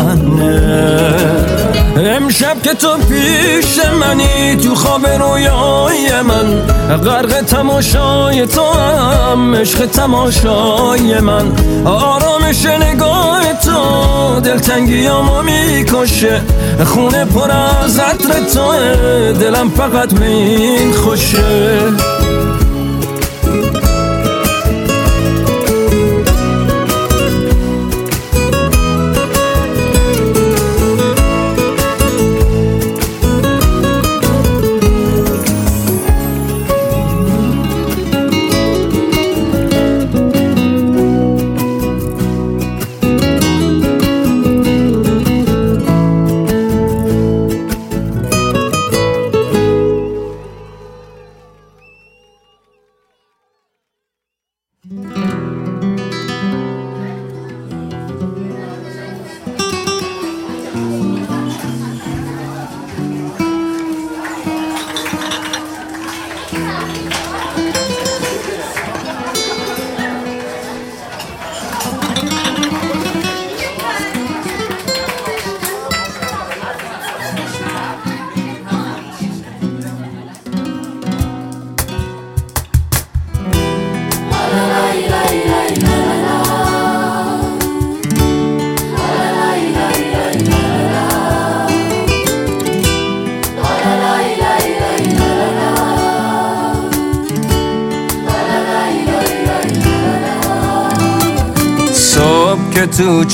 امشب که تو پیش منی تو خواب رویای من غرق تماشای تو هم عشق تماشای من. آرامش نگاه تو دلتنگیامو می‌کشه خونه پر از عطر تو دلم فقط به خوشه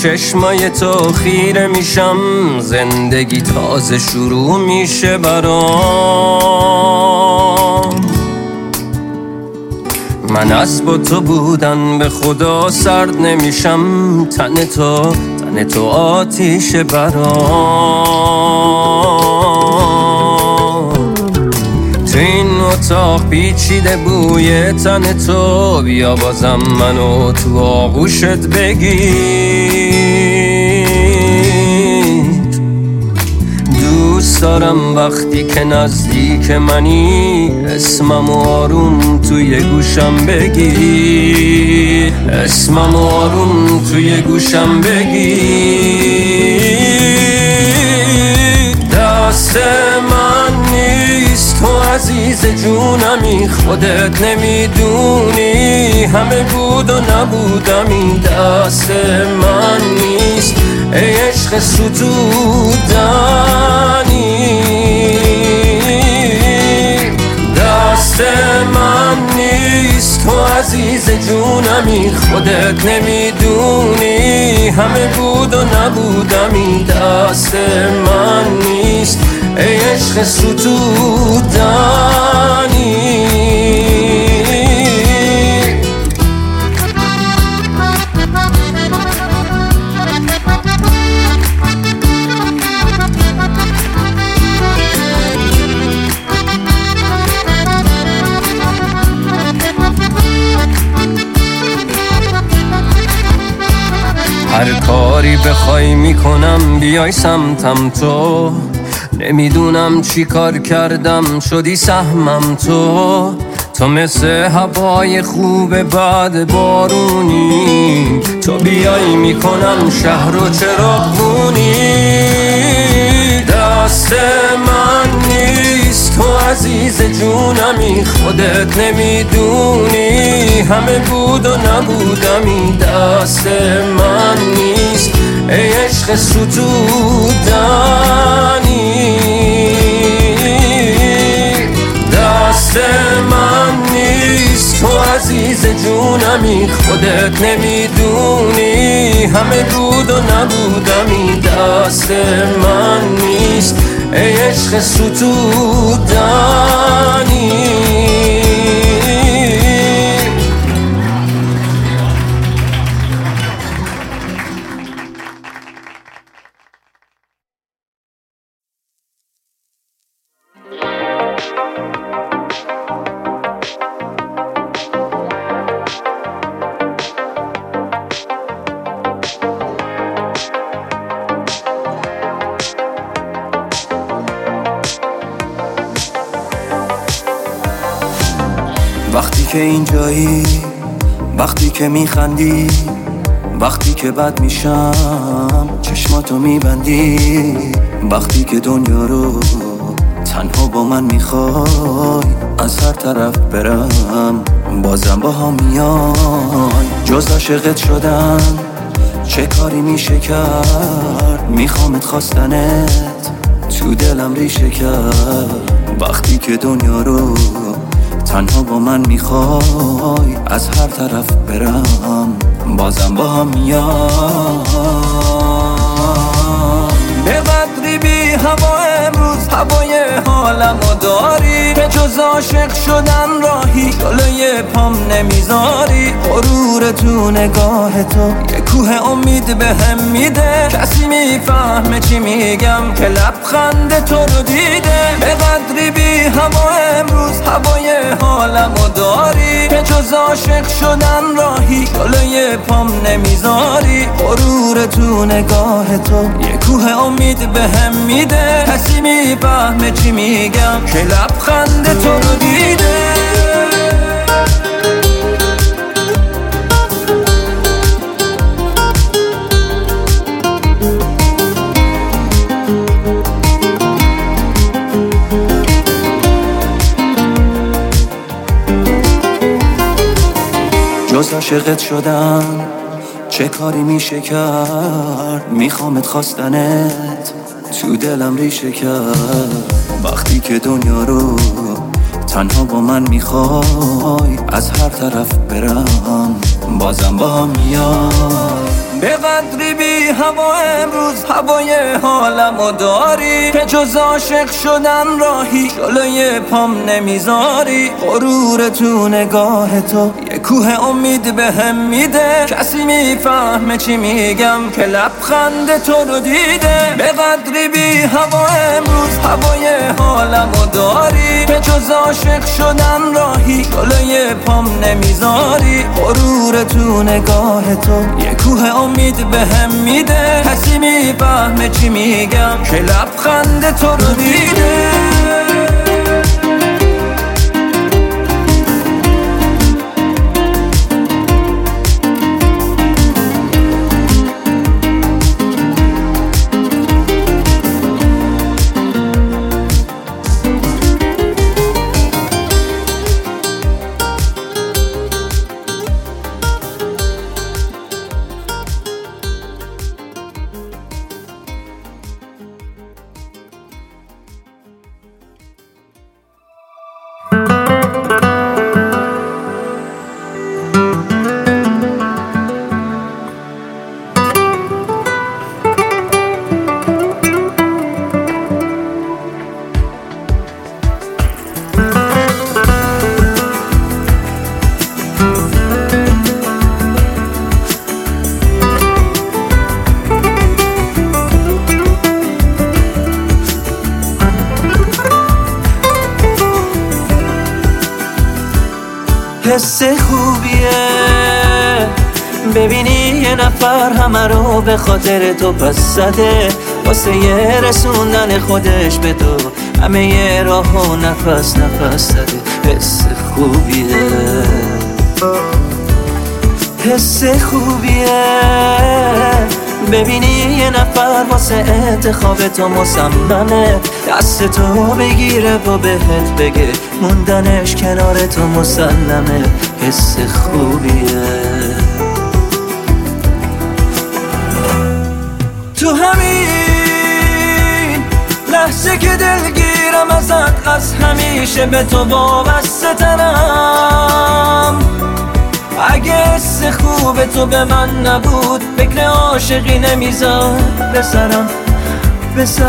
چشمای تو خیره میشم. زندگی تازه شروع میشه برام. من از با تو بودن به خدا سرد نمیشم. تن تو تن تو آتیش برام. اتاق پیچیده بوی تن تو. بیا بازم منو تو آغوشت بگیر دوست دارم وقتی که نزدیک منی اسمم آروم توی گوشم بگی. اسمم آروم توی گوشم بگی. دست عزیز جونمی خودت نمی‌دونی. همه بود و نبودمی دست من نیست. ای عشق ستودنی. دست من نیست. تو عزیز جونمی خودت نمی‌دونی. همه بود و نبودمی دست من نیست. ای عشق ستودنی هر کاری بخوای می‌کنم بیای سمتم تو. نمی‌دونم چی کار کردم شدی سهمم تو. تو مثل هوای خوب بعد بارونی. تو بیای می‌کنم شهر و چراغونی دست من نیست تو عزیز جونمی. خودت نمی‌دونی همه بود و نبودمی. دست من نیست. ای عشق ستودنی دست من نیست تو عزیز جونمی. خودت نمی‌دونی همه بود و نبودمی. دست من نیست ای عشق ستودنی که میخندی وقتی که بد میشم چشماتو میبندی. وقتی که دنیا رو تنها با من می‌خوای از هر طرف برم بازم با هم میای. جز عاشقت شدن چه کاری میشه کرد؟ میخوامت خواستنت تو دلم ریشه کرد. وقتی که دنیا رو تنها با من می‌خوای از هر طرف برم بازم با هم میام. به قدری بی هوا امروز هوای حالمو داری. که جز عاشق شدن راهی جلوی پام نمی‌ذاری. غرور تو نگاه تو کوه امید به هم میده. کسی می‌فهمه چی میگم که لبخند تو رو دیده. به قدری بی هوا امروز هوای حالمو داری. که جز عاشق شدن راهی جلوی پام نمی‌ذاری. غرور تو نگاه تو یه کوه امید به هم میده. کسی می‌فهمه چی میگم که لبخند تو رو دیده. عاشقت شدن چه کاری میشه کرد؟ میخوامت خواستنت تو دلم ریشه کرد. وقتی که دنیا رو تنها با من می‌خوای از هر طرف برم. بازم با هم به قدری بی هوا امروز هوای حالمو داری. که جز عاشق شدن راهی جلوی پام نمی‌ذاری. غرور تو نگاه تو کوه امید به هم میده. کسی می‌فهمه چی میگم که لبخند تو رو دیده. به قدری بی هوا امروز هوای حالمو داری. که جز عاشق شدن راهی جلوی پام نمی‌ذاری. غرور تو نگاه تو یه کوه امید به هم میده. کسی می‌فهمه چی میگم که لبخند تو رو دیده. خاطر تو پس زده. واسه یه رسوندن خودش به تو. همه یه راه و نفس نفس زده. حس خوبیه. حس خوبیه. ببینی یه نفر واسه انتخاب تو مصممه. دست تو بگیره و بهت بگه. موندنش کنار تو مسلمه. حس خوبیه. لحظه که دلگیرم ازت از همیشه به تو وابسته ترم اگه حس خوب تو به من نبود فکر عاشقی نمی‌زد به سرم به سرم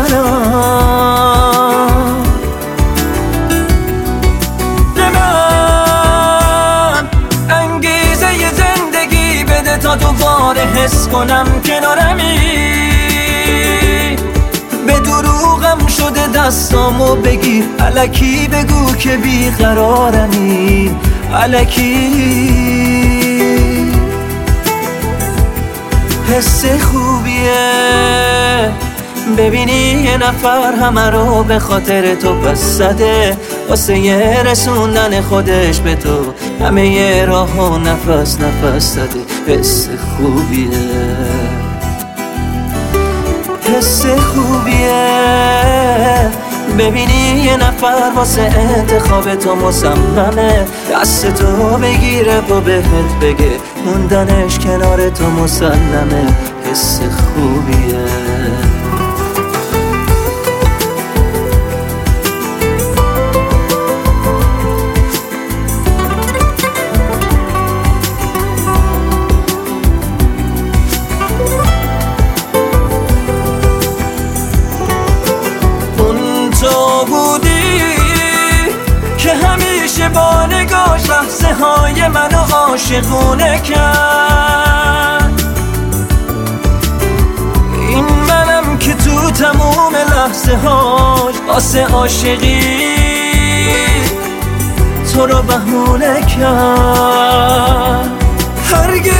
من انگیزه زندگی بده تا دوباره حس کنم کنارمی. به دروغم شده دستامو بگیر. علکی بگو که بیقرارمی. علکی. حس خوبیه. ببینی یه نفر همه رو به خاطر تو پس زده. واسه یه رسوندن خودش به تو. همه یه راه و نفس نفس زده. حس خوبیه. حس خوبیه. ببینی یه نفر واسه انتخاب تو مصممه دست تو بگیره و بهت بگه موندنش کنار تو مسلمه حس خوبیه. عاشقی تو رو بهونه کرد. هرگز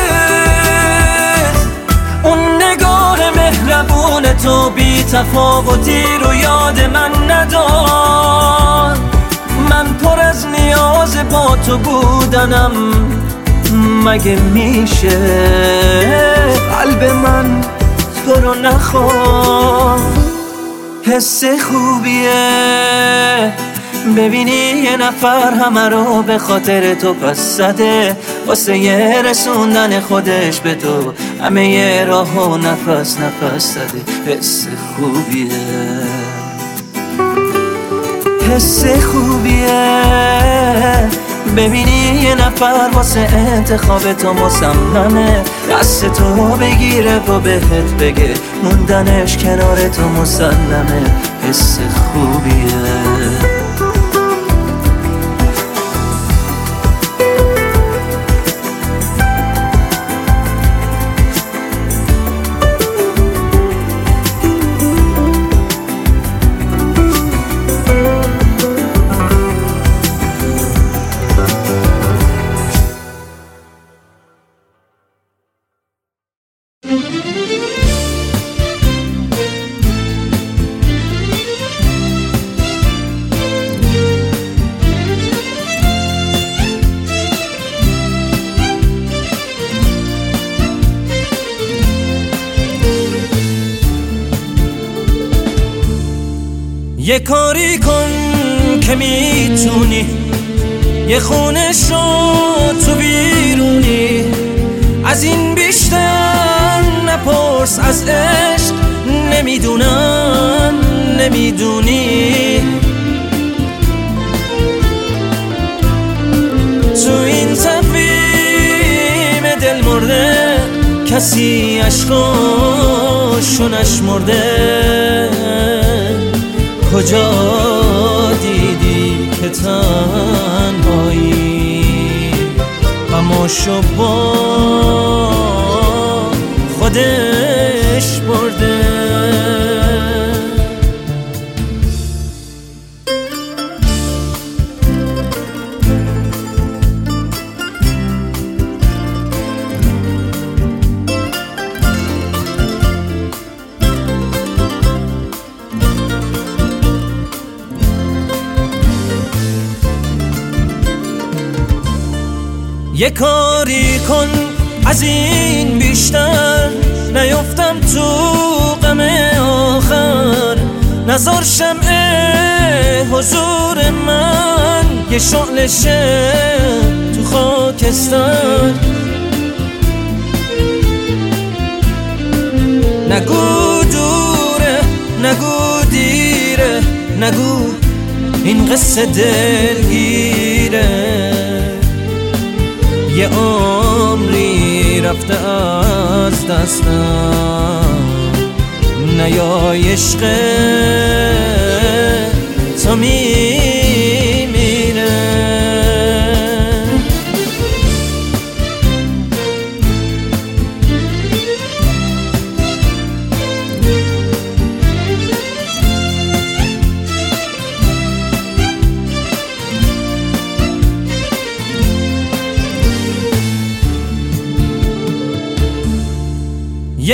اون نگاه مهربون تو بی تفاوتی رو یاد من ندار. من پر از نیاز با تو بودنم مگه میشه؟ قلب من تو رو نخواد حس خوبیه. ببینی یه نفر همه رو به خاطر تو پس زده. واسه یه رسوندن خودش به تو همه یه راه و نفس نفس زده. حس خوبیه. حس خوبیه. ببینی یه نفر واسه انتخاب تو مصممه. دست تو بگیره و بهت بگه موندنش کنار تو مسلمه حس خوبیه. یه کاری کن که می‌تونی. یه خونه شو تو بیرونی. از این بیشتر نپرس از عشق نمی‌دونم نمی‌دونی. تو این تفیم دل مرده کسی عشقاشو نشمرده. کجا دیدی که تنهایی؟ غماشو با خودش برده. کاری کن از این بیشتر نیفتم تو غم آخر. نظر شمع حضور من یه شعل تو خاکستر. نگو دوره نگو دیره نگو این قصه دلگیره. یه عمری رفته از دستم نیای عشق تو میمیره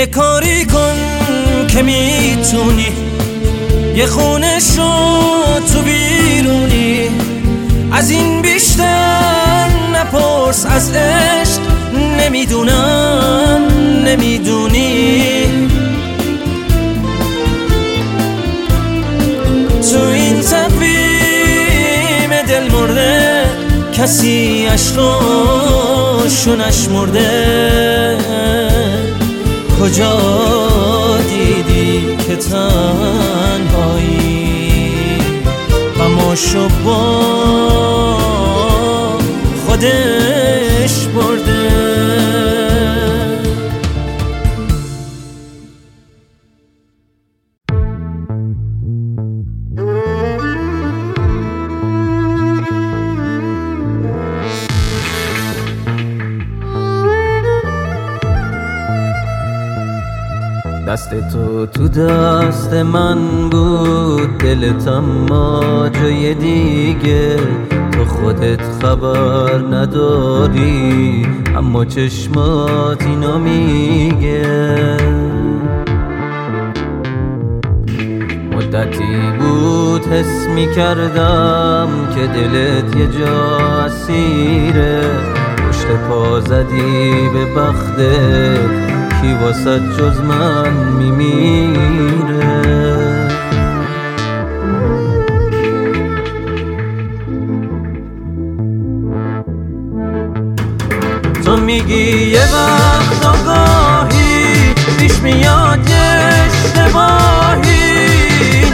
کاری کن که می‌تونی. یه خونه شو تو بیرونی. از این بیشتر نپرس از عشق نمی‌دونم نمی‌دونی. تو این تقویم دل مرده کسی عشقاشو نشمرده. کجا دیدی که تنهایی؟ غماشو با خودش من بود دلت اما جای دیگه تو خودت خبر نداری اما چشمات اینو میگه. مدتی بود حس می‌کردم که دلت یه جا اسیره. پشت پا زدی به بختت. کی واسه جز من میمیره. تو میگی یه وقت آگاهی پیش میاد یه اشتباهی.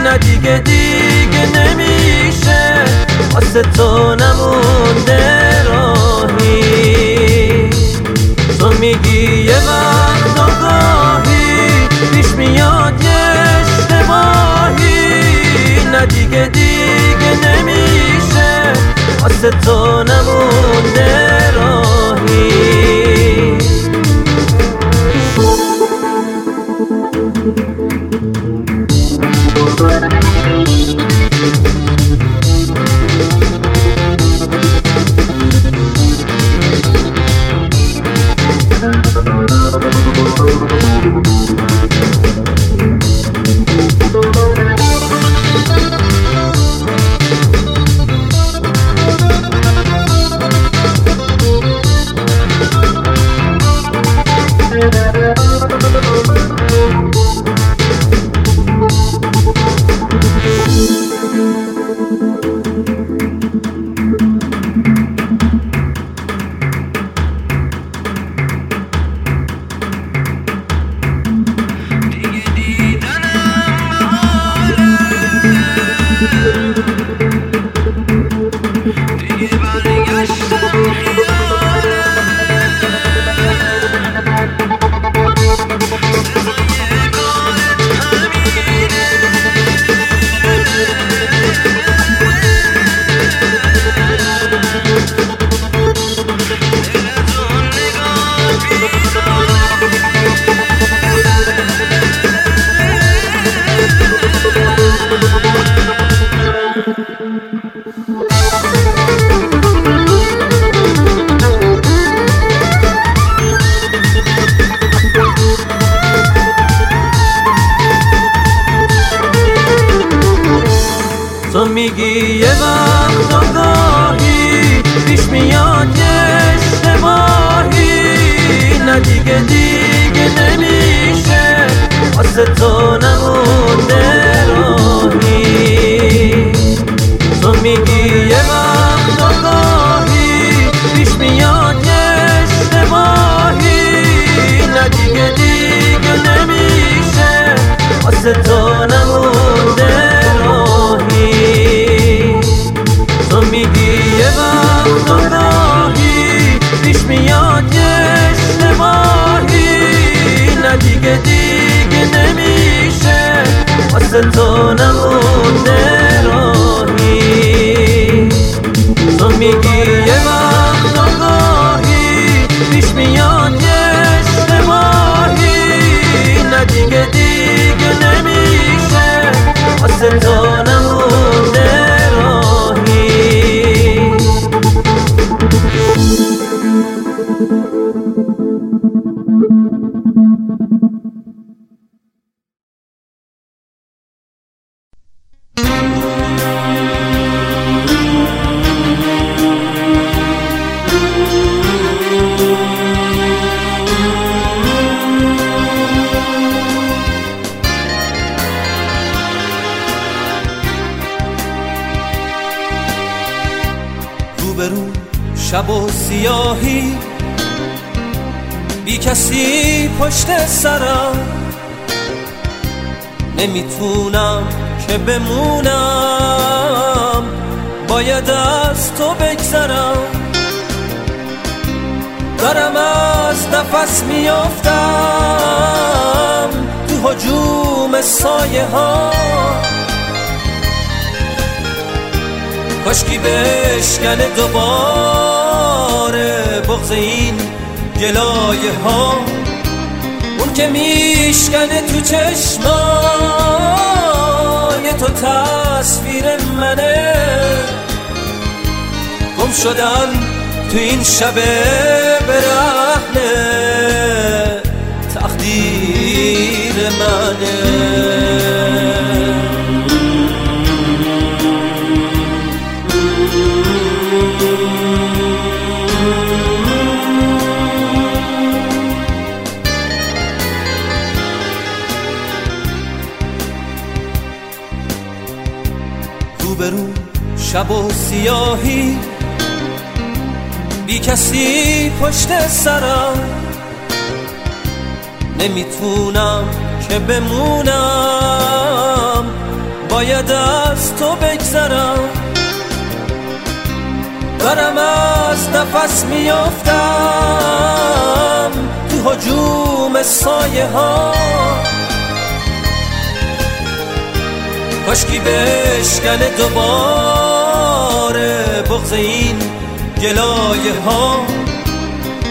نه دیگه دیگه نمیشه واسه تو نمونده راهی. تو میگی یه وقت واسه تو نمونده راهی. سیاهی بی کسی پشت سرم نمی‌تونم که بمونم. باید از تو بگذرم. دارم از نفس میافتم. تو حجوم سایه ها. کاشکی بشکنه دوباره بغز این گلایه ها.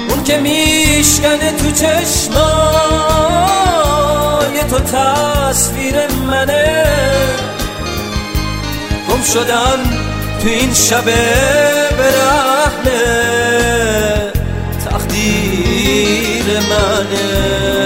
اون که میشکنه تو چشمای تو تصویر منه. گم شدن تو این شب برهنه تقدیر منه.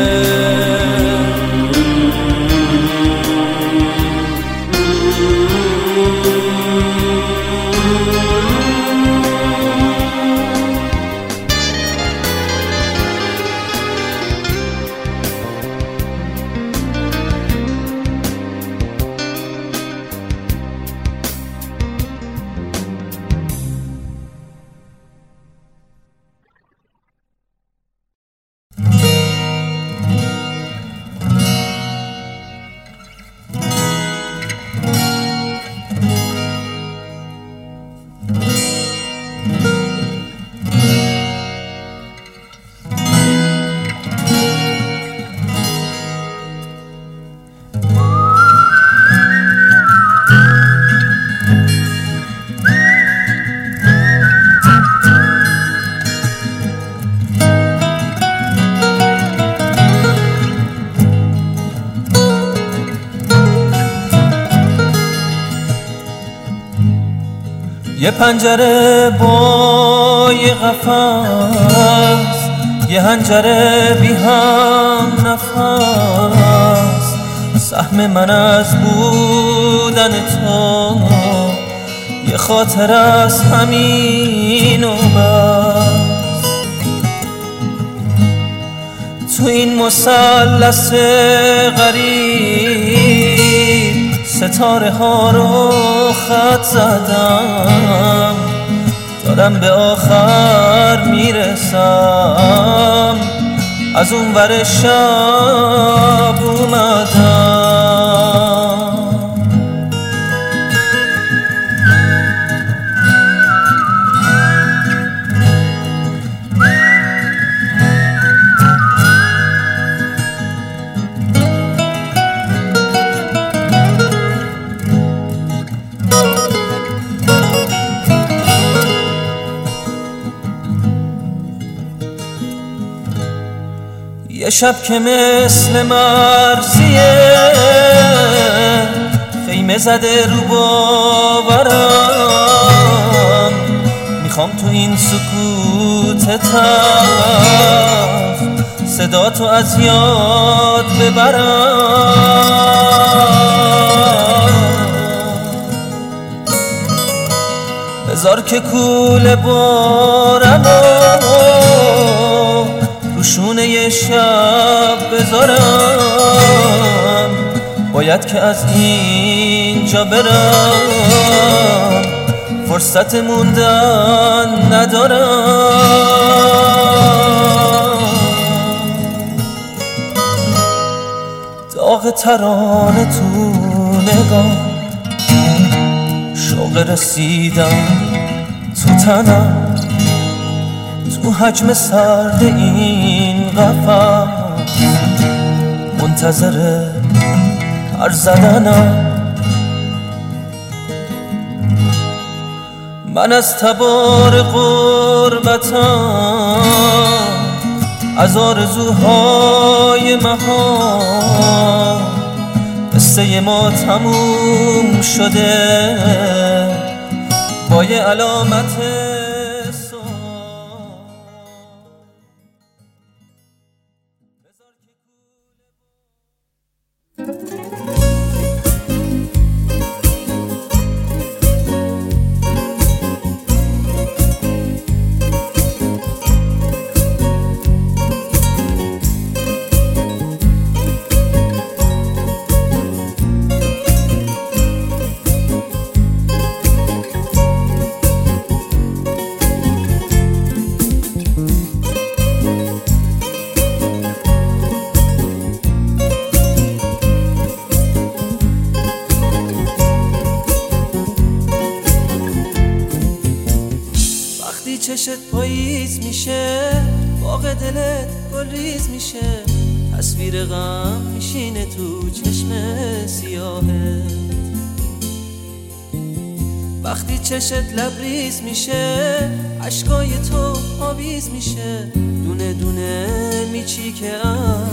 پنجره با یه قفص یه هنجره بی هم نفس. سهم من از بودن تو یه خاطر از همین و بس. تو این مثلث غریب ستاره ها رو خط زدم. دارم به آخر می‌رسم. از اون ور شب اومدم. شب که مثل مرسیه خیمه زده رو باورم. می‌خوام تو این سکوت تف صدا تو از یاد ببرم. بذار که کول بارم روشونه یه شب بذارم. باید که از اینجا برم. فرصت موندن ندارم. داغ ترانه تو نگاه. شوق رسیدم تو تنم. تو حجم سرد این قفص منتظر هر زدنم من از تبار غربتم از آرزوهای مها قصه ما تموم شده با یه علامت لبریز میشه اشکای تو آویز میشه. دونه دونه میچی که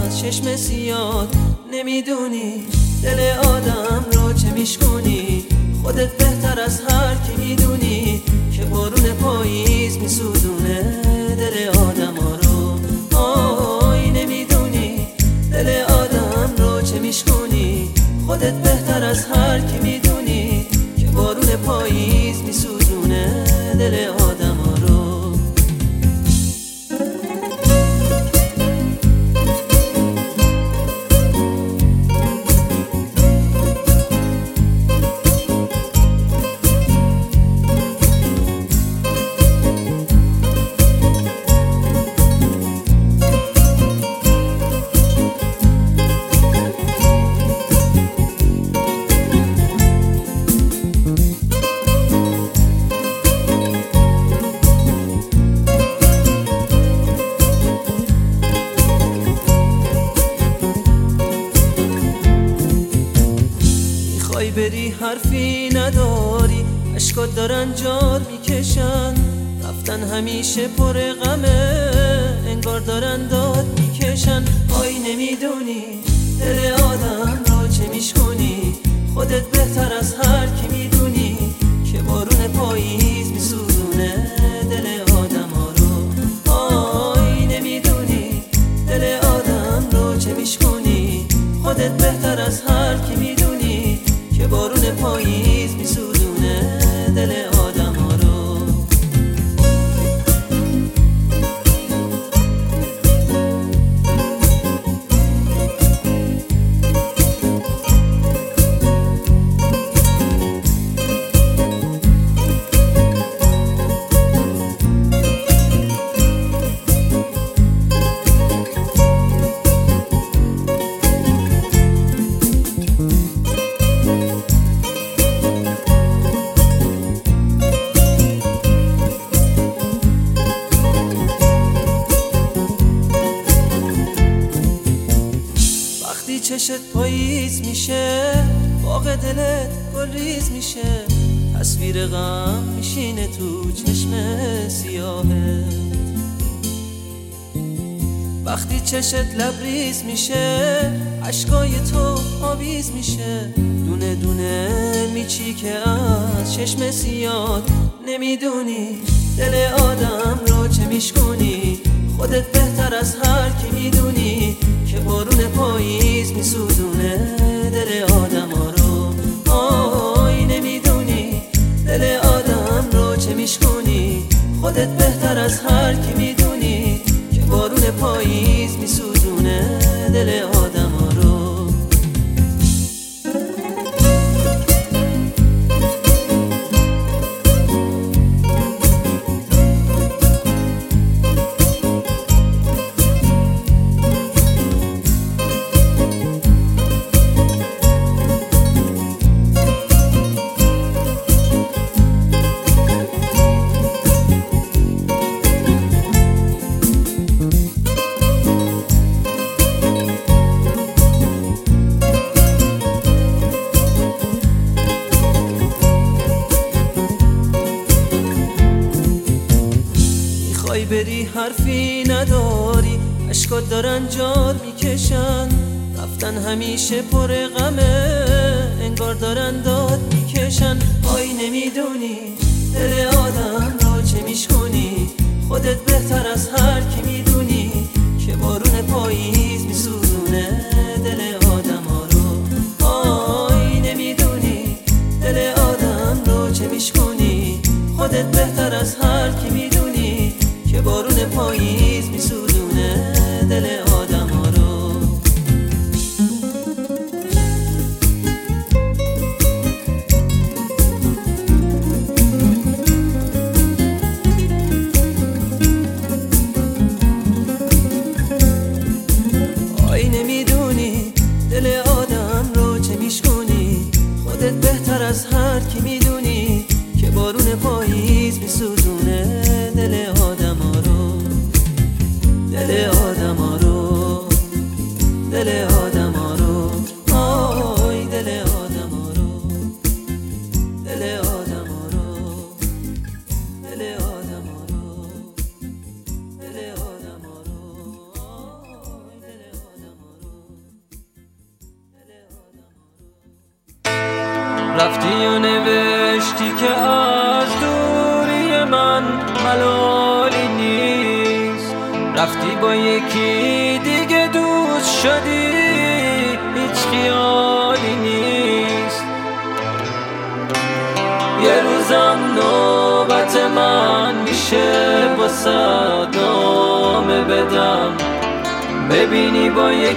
از چشم سیاد نمی‌دونی دل آدم رو چه میشکنی خودت بهتر از هر می‌خوای بری حرفی نداری. اشکات دارن جار می‌کشن. رفتن همیشه پر غمه. انگار دارن داد می‌کشن. آی نمی‌دونی دل آدم رو چه میشکنی خودت بهتر از هر کی می‌دونی که بارون پاییز میسوزونه دل آدم ها رو. آی نمی‌دونی دل آدم رو چه میشکنی خودت بهتر از هر کی می‌دونی که بارون پاییز میسوزونه چشت لبریز میشه عشقای تو آویز میشه. دونه دونه میچی که از چشم سیاد نمی‌دونی دل آدم رو چه میشکنی خودت بهتر از هم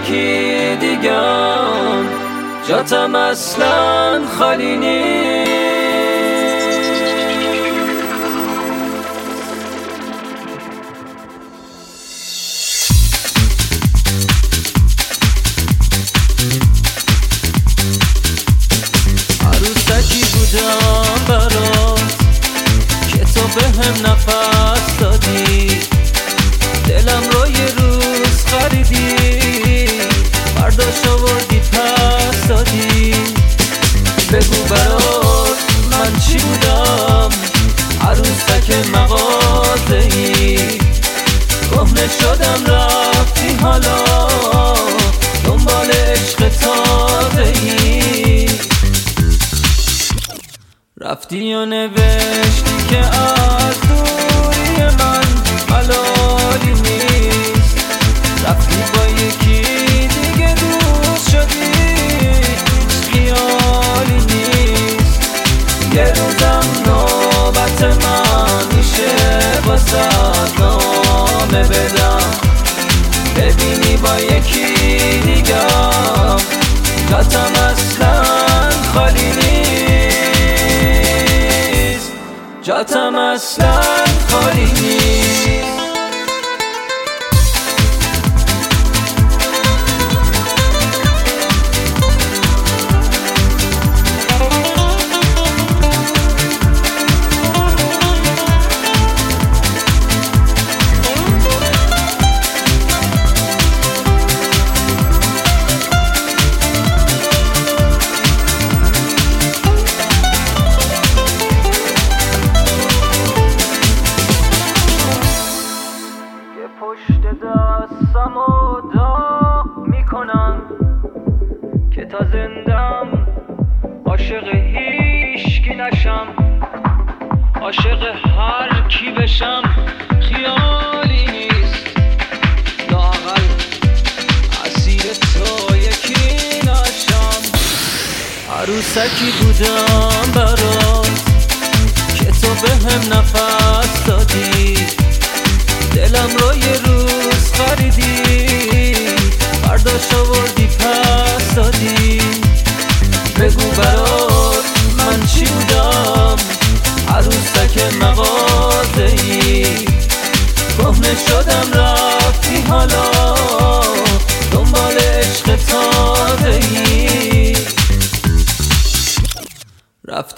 یکی دیگم جاتم اصلا خالی نیست.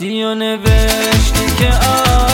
رفتی و نوشتی که از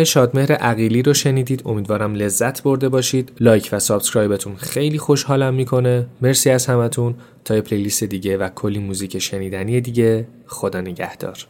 های شادمهر عقیلی رو شنیدید. امیدوارم لذت برده باشید. like و subscribe تون خیلی خوشحالم می‌کنه. مرسی از همتون. تا پلیلیست دیگه و کلی موزیک شنیدنی دیگه. خدا نگهدار.